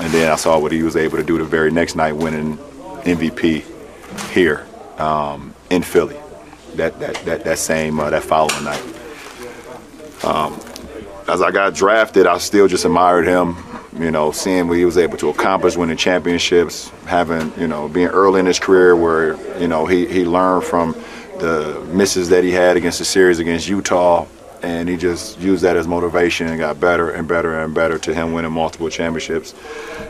And then I saw what he was able to do the very next night, winning MVP here um, in Philly. That that that that same uh, that following night. Um, as I got drafted, I still just admired him. You know, seeing what he was able to accomplish, winning championships, having you know, being early in his career where you know he he learned from the misses that he had against the series against Utah, and he just used that as motivation and got better and better and better to him winning multiple championships,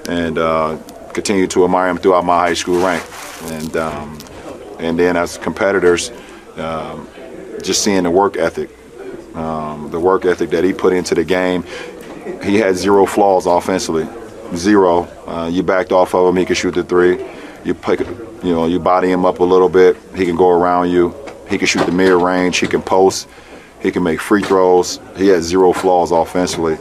and uh, continued to admire him throughout my high school rank, and um, and then as competitors, um, just seeing the work ethic um, the work ethic that he put into the game. He had zero flaws offensively, zero. Uh, you backed off of him, he could shoot the three. You pick, you know, you body him up a little bit, he can go around you. He can shoot the mid range. He can post. He can make free throws. He had zero flaws offensively,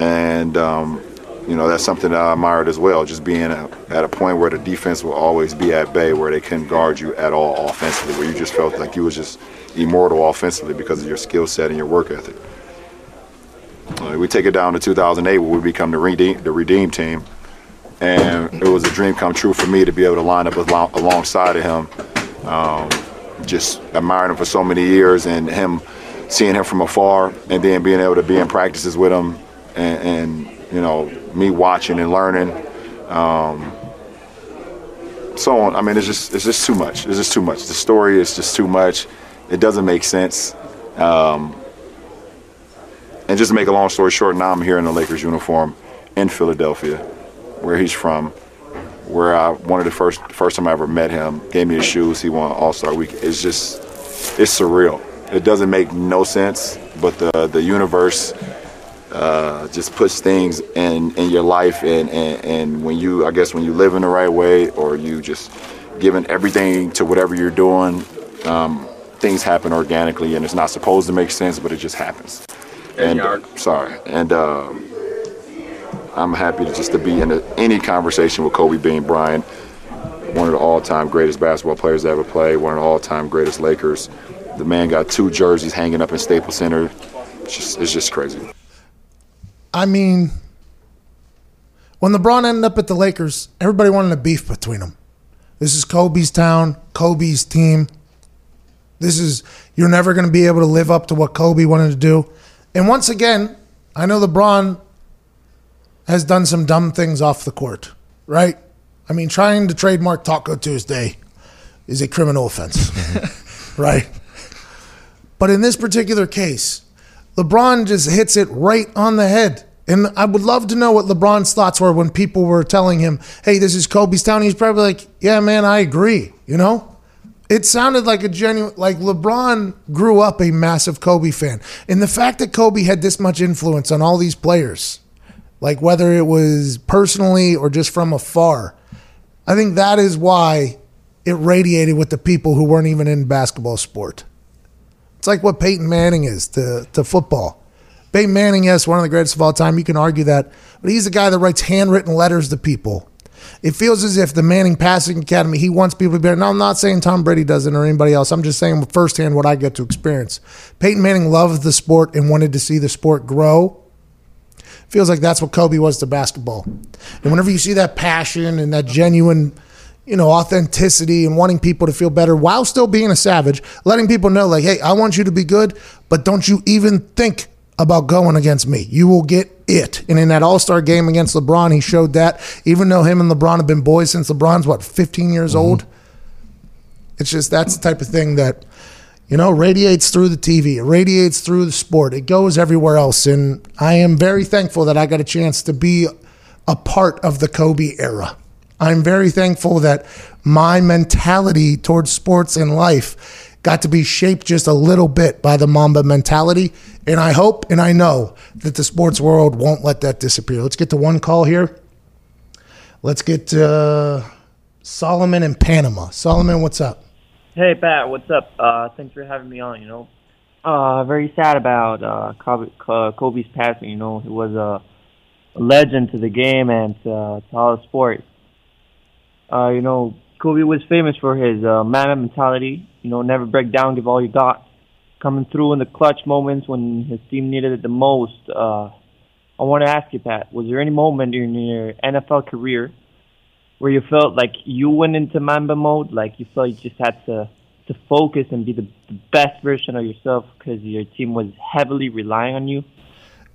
and um, you know that's something that I admired as well. Just being at, a point where the defense will always be at bay, where they couldn't guard you at all offensively, where you just felt like you was just immortal offensively because of your skill set and your work ethic. Uh, we take it down to 2008 where we become the redeem, the redeem team, and it was a dream come true for me to be able to line up along, alongside of him. Um, just admiring him for so many years, and him seeing him from afar, and then being able to be in practices with him, and, and you know me watching and learning. Um, so on. I mean, it's just it's just too much. It's just too much. The story is just too much. It doesn't make sense. Um, and just to make a long story short, now I'm here in the Lakers uniform in Philadelphia, where he's from, where I one of the first first time I ever met him, gave me his shoes. He won All Star Week. It's just it's surreal. It doesn't make no sense, but the the universe uh, just puts things in in your life, and, and and when you I guess when you live in the right way, or you just giving everything to whatever you're doing. Um, things happen organically and it's not supposed to make sense, but it just happens. And uh, sorry, and uh, I'm happy to just to be in a, any conversation with Kobe Bean Bryant, one of the all-time greatest basketball players to ever play, one of the all-time greatest Lakers. The man got two jerseys hanging up in Staples Center. It's just, it's just crazy. I mean, when LeBron ended up at the Lakers, everybody wanted a beef between them. This is Kobe's town, Kobe's team. This is you're never going to be able to live up to what Kobe wanted to do. And once again, I know LeBron has done some dumb things off the court, right? I mean, trying to trademark Taco Tuesday is a criminal offense, right? But in this particular case, LeBron just hits it right on the head. And I would love to know what LeBron's thoughts were when people were telling him, hey, this is Kobe's town. He's probably like, yeah, man, I agree, you know? It sounded like a genuine, like LeBron grew up a massive Kobe fan. And the fact that Kobe had this much influence on all these players, like whether it was personally or just from afar, I think that is why it radiated with the people who weren't even in basketball sport. It's like what Peyton Manning is to, to football. Peyton Manning, yes, one of the greatest of all time. You can argue that. But he's the guy that writes handwritten letters to people. It feels as if the Manning Passing Academy, he wants people to be better. Now, I'm not saying Tom Brady doesn't or anybody else. I'm just saying firsthand what I get to experience. Peyton Manning loved the sport and wanted to see the sport grow. Feels like that's what Kobe was to basketball. And whenever you see that passion and that genuine you know, authenticity and wanting people to feel better while still being a savage, letting people know, like, hey, I want you to be good, but don't you even think about going against me. You will get it. And in that All Star game against LeBron, he showed that. Even though him and LeBron have been boys since LeBron's, what, 15 years mm-hmm. old? It's just that's the type of thing that, you know, radiates through the TV, it radiates through the sport, it goes everywhere else. And I am very thankful that I got a chance to be a part of the Kobe era. I'm very thankful that my mentality towards sports and life got to be shaped just a little bit by the Mamba mentality. And I hope and I know that the sports world won't let that disappear. Let's get to one call here. Let's get uh, Solomon in Panama. Solomon, what's up? Hey, Pat, what's up? Uh, thanks for having me on. You know, uh, very sad about uh, Kobe, Kobe's passing. You know, he was a legend to the game and to, to all sports. Uh, you know, Kobe was famous for his uh, mentality. You know, never break down, give all you got. Coming through in the clutch moments when his team needed it the most. Uh, I want to ask you, Pat, was there any moment in your NFL career where you felt like you went into Mamba mode, like you felt you just had to to focus and be the, the best version of yourself because your team was heavily relying on you?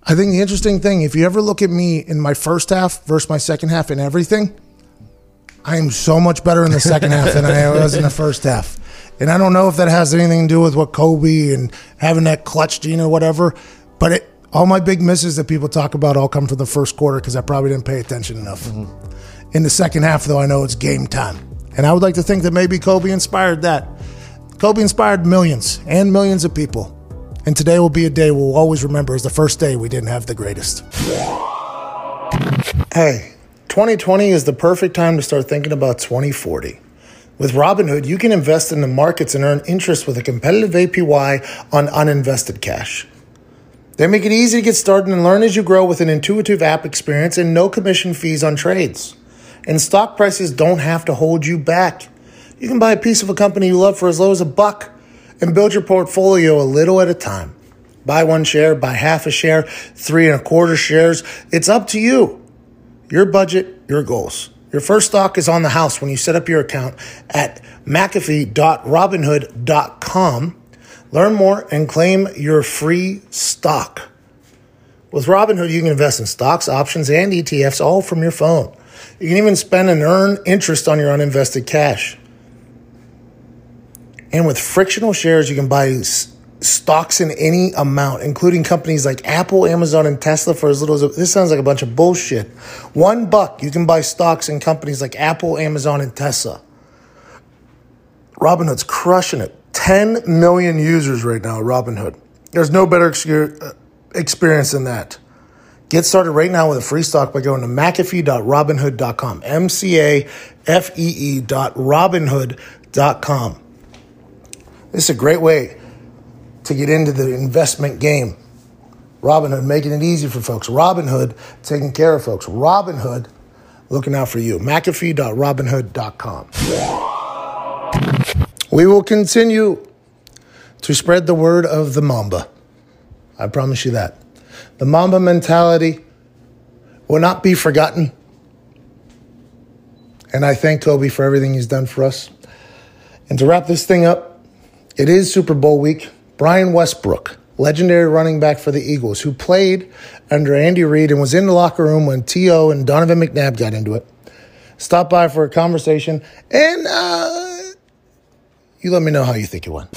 I think the interesting thing, if you ever look at me in my first half versus my second half in everything, I am so much better in the second half than I was in the first half. And I don't know if that has anything to do with what Kobe and having that clutch gene or whatever, but it, all my big misses that people talk about all come from the first quarter because I probably didn't pay attention enough. Mm-hmm. In the second half, though, I know it's game time. And I would like to think that maybe Kobe inspired that. Kobe inspired millions and millions of people. And today will be a day we'll always remember as the first day we didn't have the greatest. Hey, 2020 is the perfect time to start thinking about 2040. With Robinhood, you can invest in the markets and earn interest with a competitive APY on uninvested cash. They make it easy to get started and learn as you grow with an intuitive app experience and no commission fees on trades. And stock prices don't have to hold you back. You can buy a piece of a company you love for as low as a buck and build your portfolio a little at a time. Buy one share, buy half a share, three and a quarter shares. It's up to you. Your budget, your goals. Your first stock is on the house when you set up your account at mcafee.robinhood.com. Learn more and claim your free stock. With Robinhood, you can invest in stocks, options, and ETFs all from your phone. You can even spend and earn interest on your uninvested cash. And with fractional shares, you can buy stocks in any amount, including companies like Apple, Amazon, and Tesla for as little as this sounds like a bunch of bullshit. One buck, you can buy stocks in companies like Apple, Amazon, and Tesla. Robinhood's crushing it. 10 million users right now, Robinhood. There's no better uh, experience than that. Get started right now with a free stock by going to mcafee.robinhood.com. M C A F E E dot. This is a great way to get into the investment game. Robinhood making it easy for folks. Robinhood taking care of folks. Robinhood looking out for you. McAfee.robinhood.com. We will continue to spread the word of the Mamba. I promise you that. The Mamba mentality will not be forgotten. And I thank Kobe for everything he's done for us. And to wrap this thing up, it is Super Bowl week. Brian Westbrook, legendary running back for the Eagles, who played under Andy Reid and was in the locker room when T.O. and Donovan McNabb got into it. Stop by for a conversation and uh, you let me know how you think it went.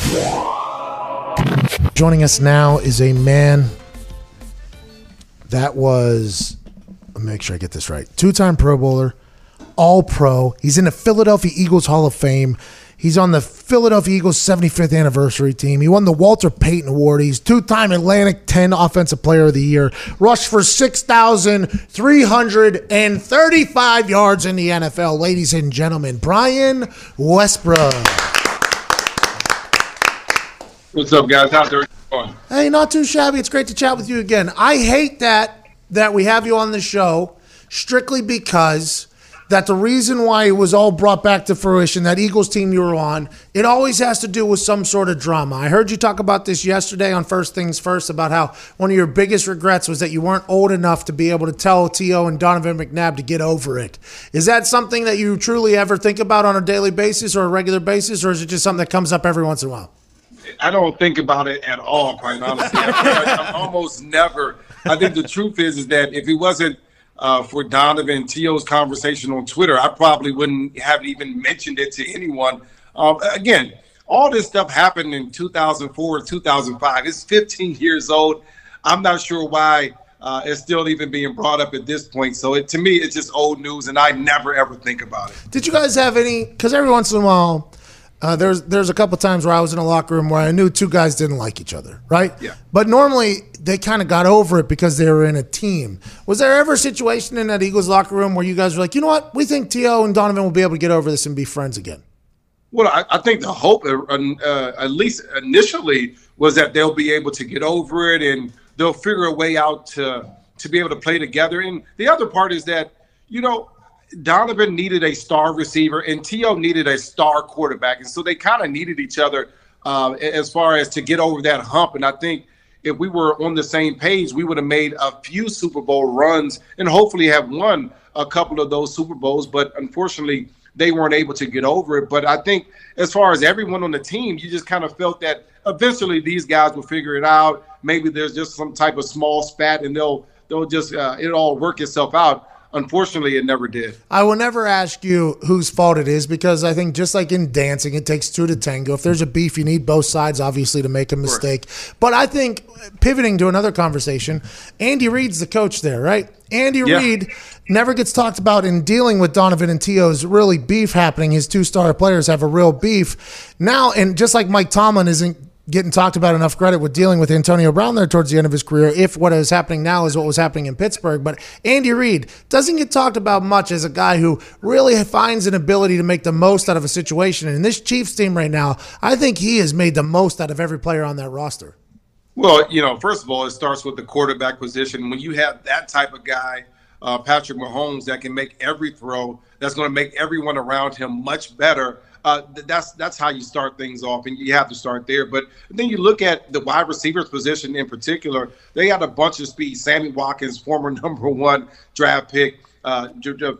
Joining us now is a man that was, let me make sure I get this right, two time Pro Bowler, All Pro. He's in the Philadelphia Eagles Hall of Fame. He's on the Philadelphia Eagles 75th anniversary team. He won the Walter Payton Award. He's two-time Atlantic 10 Offensive Player of the Year. Rushed for 6,335 yards in the NFL. Ladies and gentlemen, Brian Westbrook. What's up, guys? How's everything going? Hey, not too shabby. It's great to chat with you again. I hate that that we have you on the show strictly because that the reason why it was all brought back to fruition, that Eagles team you were on, it always has to do with some sort of drama. I heard you talk about this yesterday on First Things First about how one of your biggest regrets was that you weren't old enough to be able to tell T.O. and Donovan McNabb to get over it. Is that something that you truly ever think about on a daily basis or a regular basis, or is it just something that comes up every once in a while? I don't think about it at all, quite honestly. I'm almost never. I think the truth is, is that if it wasn't uh, for Donovan T.O.'s conversation on Twitter, I probably wouldn't have even mentioned it to anyone. Um, again, all this stuff happened in 2004 and 2005. It's 15 years old. I'm not sure why uh, it's still even being brought up at this point. So it, to me, it's just old news, and I never ever think about it. Did you guys have any? Because every once in a while, uh, there's there's a couple times where I was in a locker room where I knew two guys didn't like each other, right? Yeah. But normally they kind of got over it because they were in a team. Was there ever a situation in that Eagles locker room where you guys were like, you know what, we think T.O. and Donovan will be able to get over this and be friends again? Well, I, I think the hope, uh, uh, at least initially, was that they'll be able to get over it and they'll figure a way out to to be able to play together. And the other part is that you know Donovan needed a star receiver and T.O. needed a star quarterback, and so they kind of needed each other uh, as far as to get over that hump. And I think if we were on the same page, we would have made a few Super Bowl runs and hopefully have won a couple of those Super Bowls. But unfortunately, they weren't able to get over it. But I think as far as everyone on the team, you just kind of felt that eventually these guys will figure it out. Maybe there's just some type of small spat and they'll they'll just uh, it'll all work itself out. Unfortunately, it never did. I will never ask you whose fault it is because I think just like in dancing, it takes two to tango. If there's a beef, you need both sides, obviously, to make a mistake. But I think pivoting to another conversation, Andy Reid's the coach there, right? Andy Yeah. Reid never gets talked about in dealing with Donovan and T.O.'s really beef happening. His two star players have a real beef. Now, and just like Mike Tomlin isn't getting talked about enough credit with dealing with Antonio Brown there towards the end of his career, if what is happening now is what was happening in Pittsburgh. But Andy Reid doesn't get talked about much as a guy who really finds an ability to make the most out of a situation. And this Chiefs team right now, I think he has made the most out of every player on that roster. Well, you know, first of all, it starts with the quarterback position. When you have that type of guy, uh, Patrick Mahomes, that can make every throw, that's going to make everyone around him much better. Uh, that's that's how you start things off, and you have to start there. But then you look at the wide receivers position in particular. They got a bunch of speed. Sammy Watkins, former number one draft pick, uh,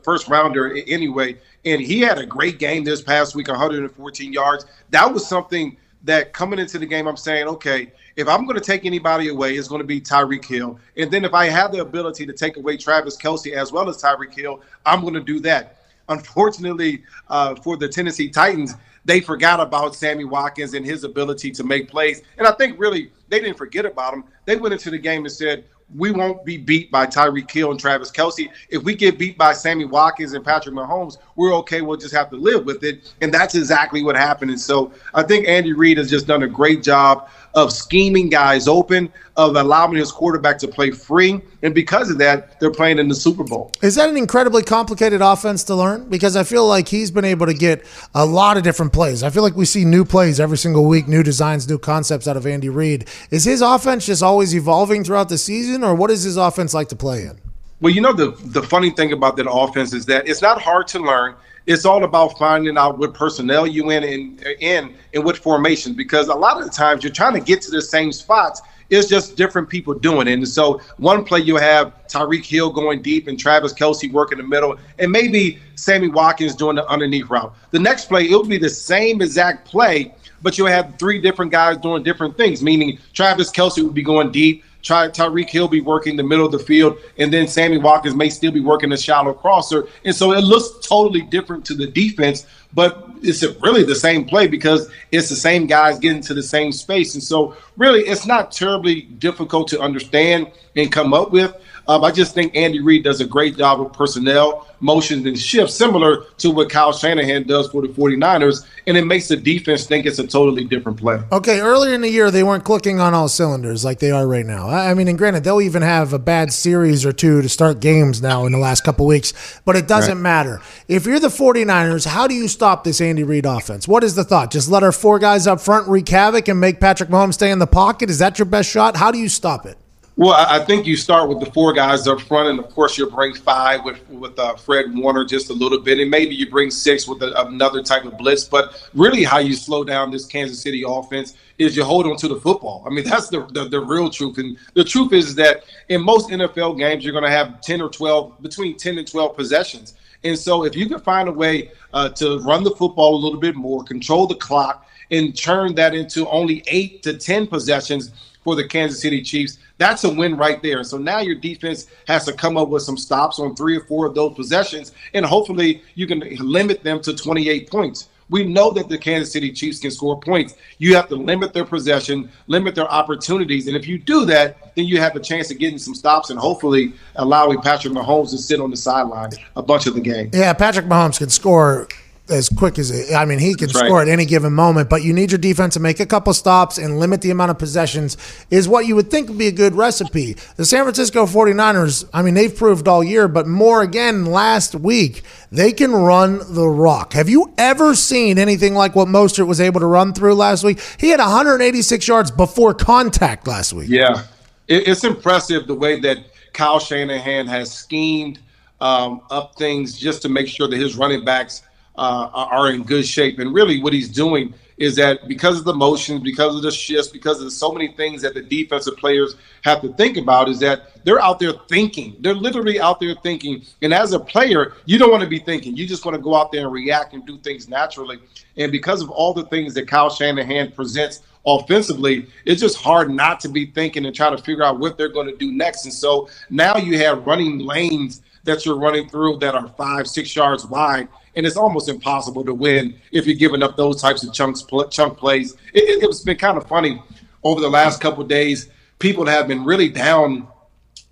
first rounder anyway, and he had a great game this past week, 114 yards. That was something that coming into the game, I'm saying, okay, if I'm going to take anybody away, it's going to be Tyreek Hill. And then if I have the ability to take away Travis Kelce as well as Tyreek Hill, I'm going to do that. Unfortunately, uh, for the Tennessee Titans, they forgot about Sammy Watkins and his ability to make plays. And I think really they didn't forget about him. They went into the game and said, we won't be beat by Tyreek Hill and Travis Kelce. If we get beat by Sammy Watkins and Patrick Mahomes, we're okay. We'll just have to live with it. And that's exactly what happened. And so I think Andy Reid has just done a great job of scheming guys open, of allowing his quarterback to play free. And because of that, they're playing in the Super Bowl. Is that an incredibly complicated offense to learn? Because I feel like he's been able to get a lot of different plays. I feel like we see new plays every single week, new designs, new concepts out of Andy Reid. Is his offense just always evolving throughout the season, or what is his offense like to play in? Well, you know the the funny thing about that offense is that it's not hard to learn. It's all about finding out what personnel you in in in and what formations. Because a lot of the times you're trying to get to the same spots. It's just different people doing it. And so one play you have Tyreek Hill going deep and Travis Kelce working the middle, and maybe Sammy Watkins doing the underneath route. The next play it'll be the same exact play, but you'll have three different guys doing different things. Meaning Travis Kelce would be going deep. Ty- Tyreek Hill be working the middle of the field, and then Sammy Watkins may still be working a shallow crosser. And so it looks totally different to the defense, but it's really the same play because it's the same guys getting to the same space. And so really, it's not terribly difficult to understand and come up with. Um, I just think Andy Reid does a great job of personnel, motions, and shifts, similar to what Kyle Shanahan does for the 49ers, and it makes the defense think it's a totally different play. Okay, earlier in the year, they weren't clicking on all cylinders like they are right now. I mean, and granted, they'll even have a bad series or two to start games now in the last couple weeks, but it doesn't Right. matter. If you're the 49ers, how do you stop this Andy Reid offense? What is the thought? Just let our four guys up front wreak havoc and make Patrick Mahomes stay in the pocket? Is that your best shot? How do you stop it? Well, I think you start with the four guys up front, and of course you'll bring five with with uh, Fred Warner just a little bit, and maybe you bring six with a, another type of blitz. But really, how you slow down this Kansas City offense is you hold on to the football. I mean, that's the the, the real truth, and the truth is that in most NFL games you're going to have ten or twelve between ten and twelve possessions. And so, if you can find a way uh, to run the football a little bit more, control the clock, and turn that into only eight to ten possessions for the Kansas City Chiefs, that's a win right there. So now your defense has to come up with some stops on three or four of those possessions, and hopefully you can limit them to 28 points. We know that the Kansas City Chiefs can score points. You have to limit their possession, limit their opportunities, and if you do that, then you have a chance of getting some stops and hopefully allowing Patrick Mahomes to sit on the sideline a bunch of the game. Yeah, Patrick Mahomes can score as quick as I mean he can right. score at any given moment, but you need your defense to make a couple stops and limit the amount of possessions is what you would think would be a good recipe. The San Francisco 49ers, I mean they've proved all year, but more again last week, they can run the rock. Have you ever seen anything like what Mostert was able to run through last week? He had 186 yards before contact last week. Yeah, it's impressive the way that Kyle Shanahan has schemed um, up things just to make sure that his running backs uh, are in good shape. And really, what he's doing is that because of the motions, because of the shifts, because of so many things that the defensive players have to think about, is that they're out there thinking. They're literally out there thinking. And as a player, you don't want to be thinking. You just want to go out there and react and do things naturally. And because of all the things that Kyle Shanahan presents offensively, it's just hard not to be thinking and trying to figure out what they're going to do next. And so now you have running lanes that you're running through that are five, six yards wide. And it's almost impossible to win if you're giving up those types of chunks, chunk plays. It, it's been kind of funny over the last couple of days. People have been really down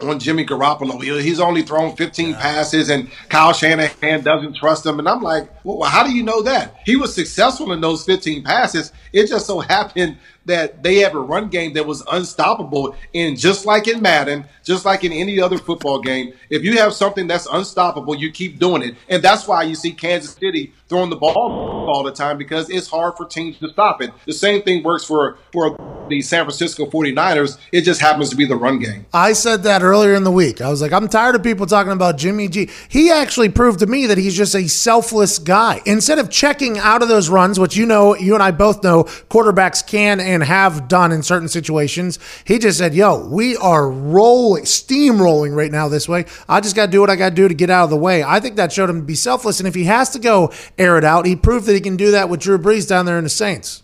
on Jimmy Garoppolo. He- He's only thrown 15 passes, and Kyle Shanahan doesn't trust him. And I'm like, well, how do you know that? He was successful in those 15 passes. It just so happened that they have a run game that was unstoppable. And just like in Madden, just like in any other football game, if you have something that's unstoppable, you keep doing it. And that's why you see Kansas City throwing the ball all the time because it's hard for teams to stop it. The same thing works for, for the San Francisco 49ers. It just happens to be the run game. I said that earlier in the week. I was like, I'm tired of people talking about Jimmy G. He actually proved to me that he's just a selfless guy. Instead of checking out of those runs, which you know, you and I both know quarterbacks can have done in certain situations, he just said, Yo, we are rolling, steamrolling right now this way. I just got to do what I got to do to get out of the way. I think that showed him to be selfless. And if he has to go air it out, he proved that he can do that with Drew Brees down there in the Saints.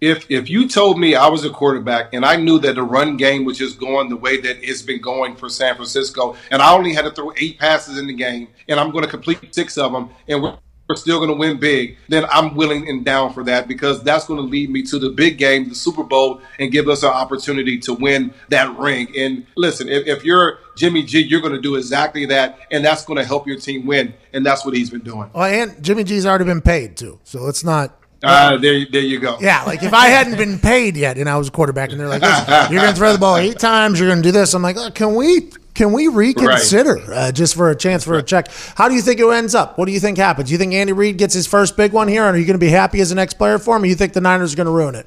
if if you told me I was a quarterback and I knew that the run game was just going the way that it's been going for San Francisco, and I only had to throw eight passes in the game, and I'm going to complete six of them, and we're, we're still going to win big, then I'm willing and down for that because that's going to lead me to the big game, the Super Bowl, and give us an opportunity to win that ring. And listen, if, if you're Jimmy G, you're going to do exactly that, and that's going to help your team win, and that's what he's been doing. Well, and Jimmy G's already been paid too. So let's not. Uh, there, there you go. Yeah, like if I hadn't been paid yet and I was a quarterback and they're like, you're going to throw the ball eight times, you're going to do this. I'm like, oh, can we can we reconsider uh, just for a chance for a check? How do you think it ends up? What do you think happens? You think Andy Reid gets his first big one here, and are you going to be happy as an ex player for him, or you think the Niners are going to ruin it?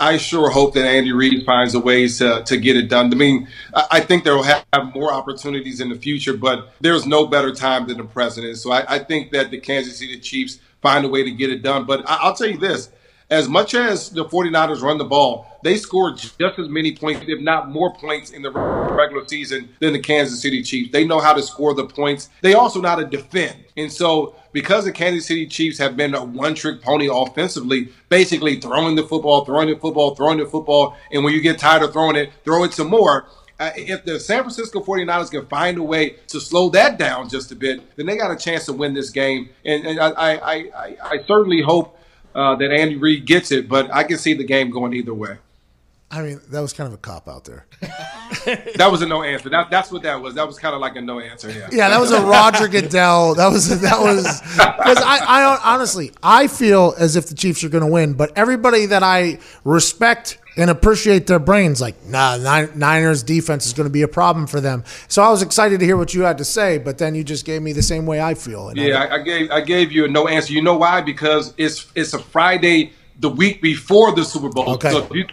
I sure hope that Andy Reid finds a ways to, to get it done. I mean, I, think there will have more opportunities in the future, but there's no better time than the present. So I, I think that the Kansas City Chiefs find a way to get it done. But I, I'll tell you this as much as the 49ers run the ball, they scored just as many points, if not more points, in the regular season than the Kansas City Chiefs. They know how to score the points. They also know how to defend. And so, because the Kansas City Chiefs have been a one trick pony offensively, basically throwing the football, throwing the football, throwing the football, and when you get tired of throwing it, throw it some more. Uh, if the San Francisco 49ers can find a way to slow that down just a bit, then they got a chance to win this game. And, and I, I, I, I certainly hope uh, that Andy Reid gets it, but I can see the game going either way. I mean, that was kind of a cop out there. That was a no answer. That, that's what that was. That was kind of like a no answer. Yeah. Yeah, that was a Roger Goodell. That was that was because I, I honestly I feel as if the Chiefs are going to win, but everybody that I respect and appreciate their brains like nah, Niners defense is going to be a problem for them. So I was excited to hear what you had to say, but then you just gave me the same way I feel. Yeah, I, I gave I gave you a no answer. You know why? Because it's it's a Friday the week before the Super Bowl. Okay. So you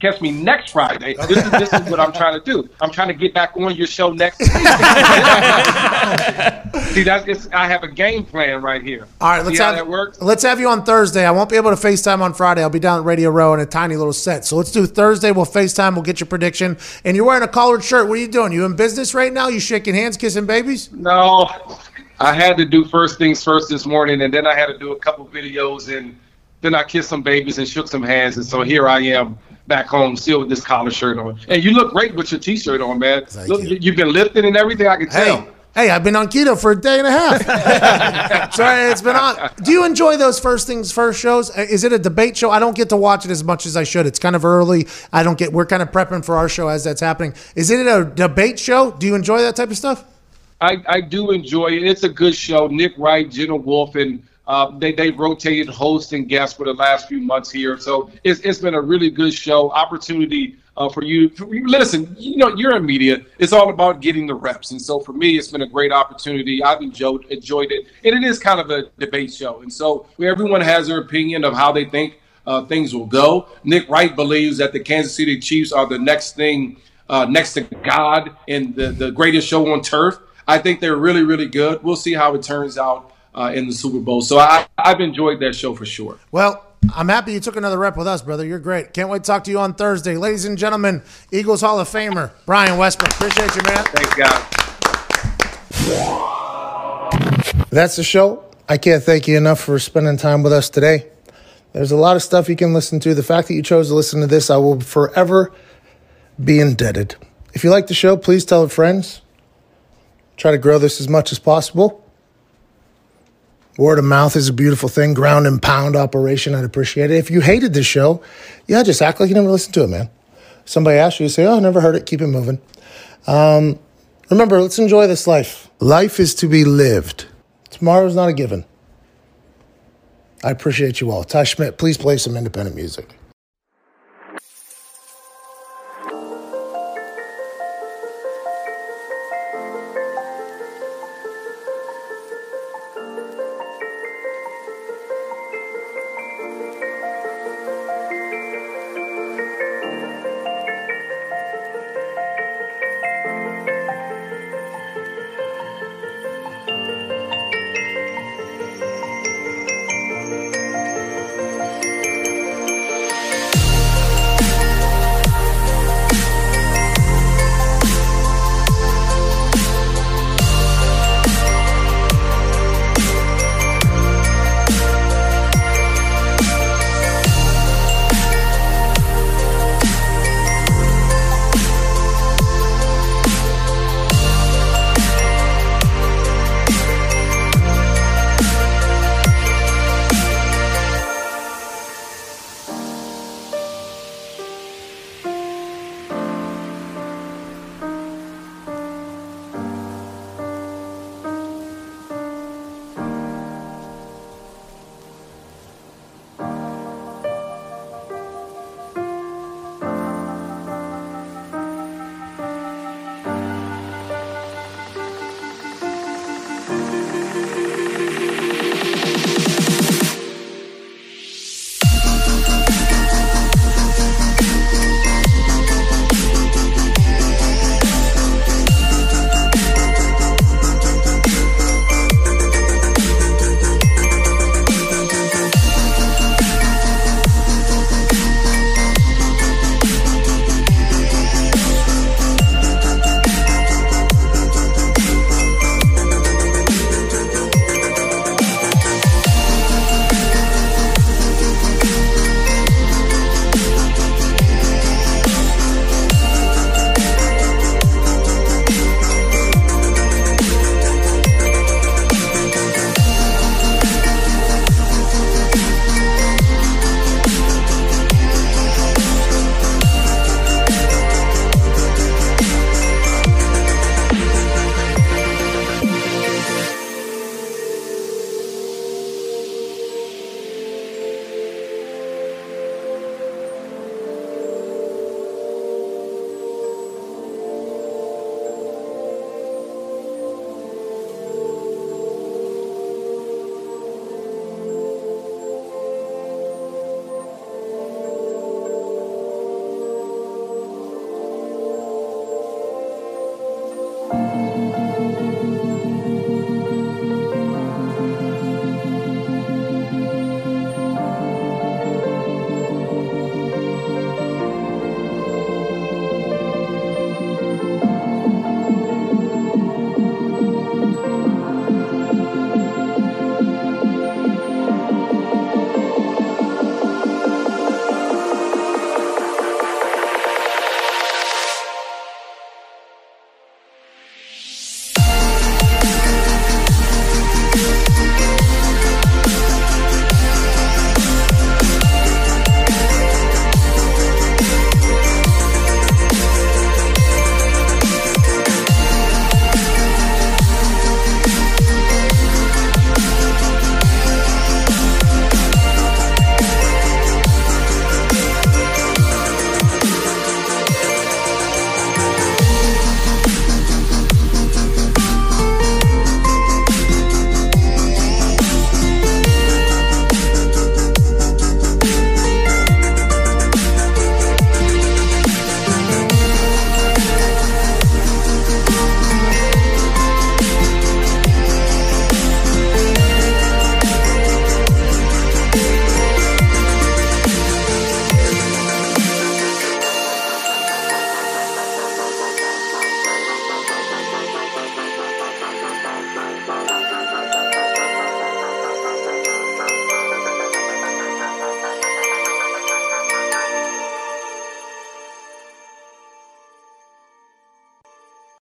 catch me next Friday. This is this is what I'm trying to do. I'm trying to get back on your show next week. See, that's it's, I have a game plan right here. All right, let's See how have that works. let's have you on Thursday. I won't be able to FaceTime on Friday. I'll be down at Radio Row in a tiny little set. So let's do Thursday. We'll FaceTime. We'll get your prediction. And you're wearing a collared shirt. What are you doing? You in business right now? You shaking hands, kissing babies? No, I had to do first things first this morning, and then I had to do a couple videos, and then I kissed some babies and shook some hands, and so here I am back home still with this collar shirt on. And you look great with your t-shirt on, man. look, you. have been lifting and everything. I can tell. Hey. Hey, I've been on keto for a day and a half. Sorry, it's been on. Do you enjoy those first things first shows? Uh, Is it a debate show? I don't get to watch it as much as I should. It's kind of early. I don't get. We're kind of prepping for our show as that's happening. Is it a debate show? Do you enjoy that type of stuff? I, I do enjoy it. It's a good show. Nick Wright, Jenna Wolfe, and uh, they they rotated host and guests for the last few months here. So it's it's been a really good show. Opportunity uh, for you. For listen, you know you're in media. It's all about getting the reps, and so for me, it's been a great opportunity. I've enjoyed enjoyed it, and it is kind of a debate show. And so everyone has their opinion of how they think uh, things will go. Nick Wright believes that the Kansas City Chiefs are the next thing. Uh, next to God and the, the greatest show on turf. I think they're really, really good. We'll see how it turns out uh, in the Super Bowl. So I, I've enjoyed that show for sure. Well, I'm happy you took another rep with us, brother. You're great. Can't wait to talk to you on Thursday. Ladies and gentlemen, Eagles Hall of Famer, Brian Westbrook. Appreciate you, man. Thanks, God. That's the show. I can't thank you enough for spending time with us today. There's a lot of stuff you can listen to. The fact that you chose to listen to this, I will forever be indebted. If you like the show, please tell your friends. Try to grow this as much as possible. Word of mouth is a beautiful thing. Ground and pound operation. I'd appreciate it. If you hated this show, yeah, just act like you never listened to it, man. Somebody asks you, you say, oh, I never heard it. Keep it moving. Um, remember, let's enjoy this life. Life is to be lived. Tomorrow's not a given. I appreciate you all. Ty Schmidt, please play some independent music.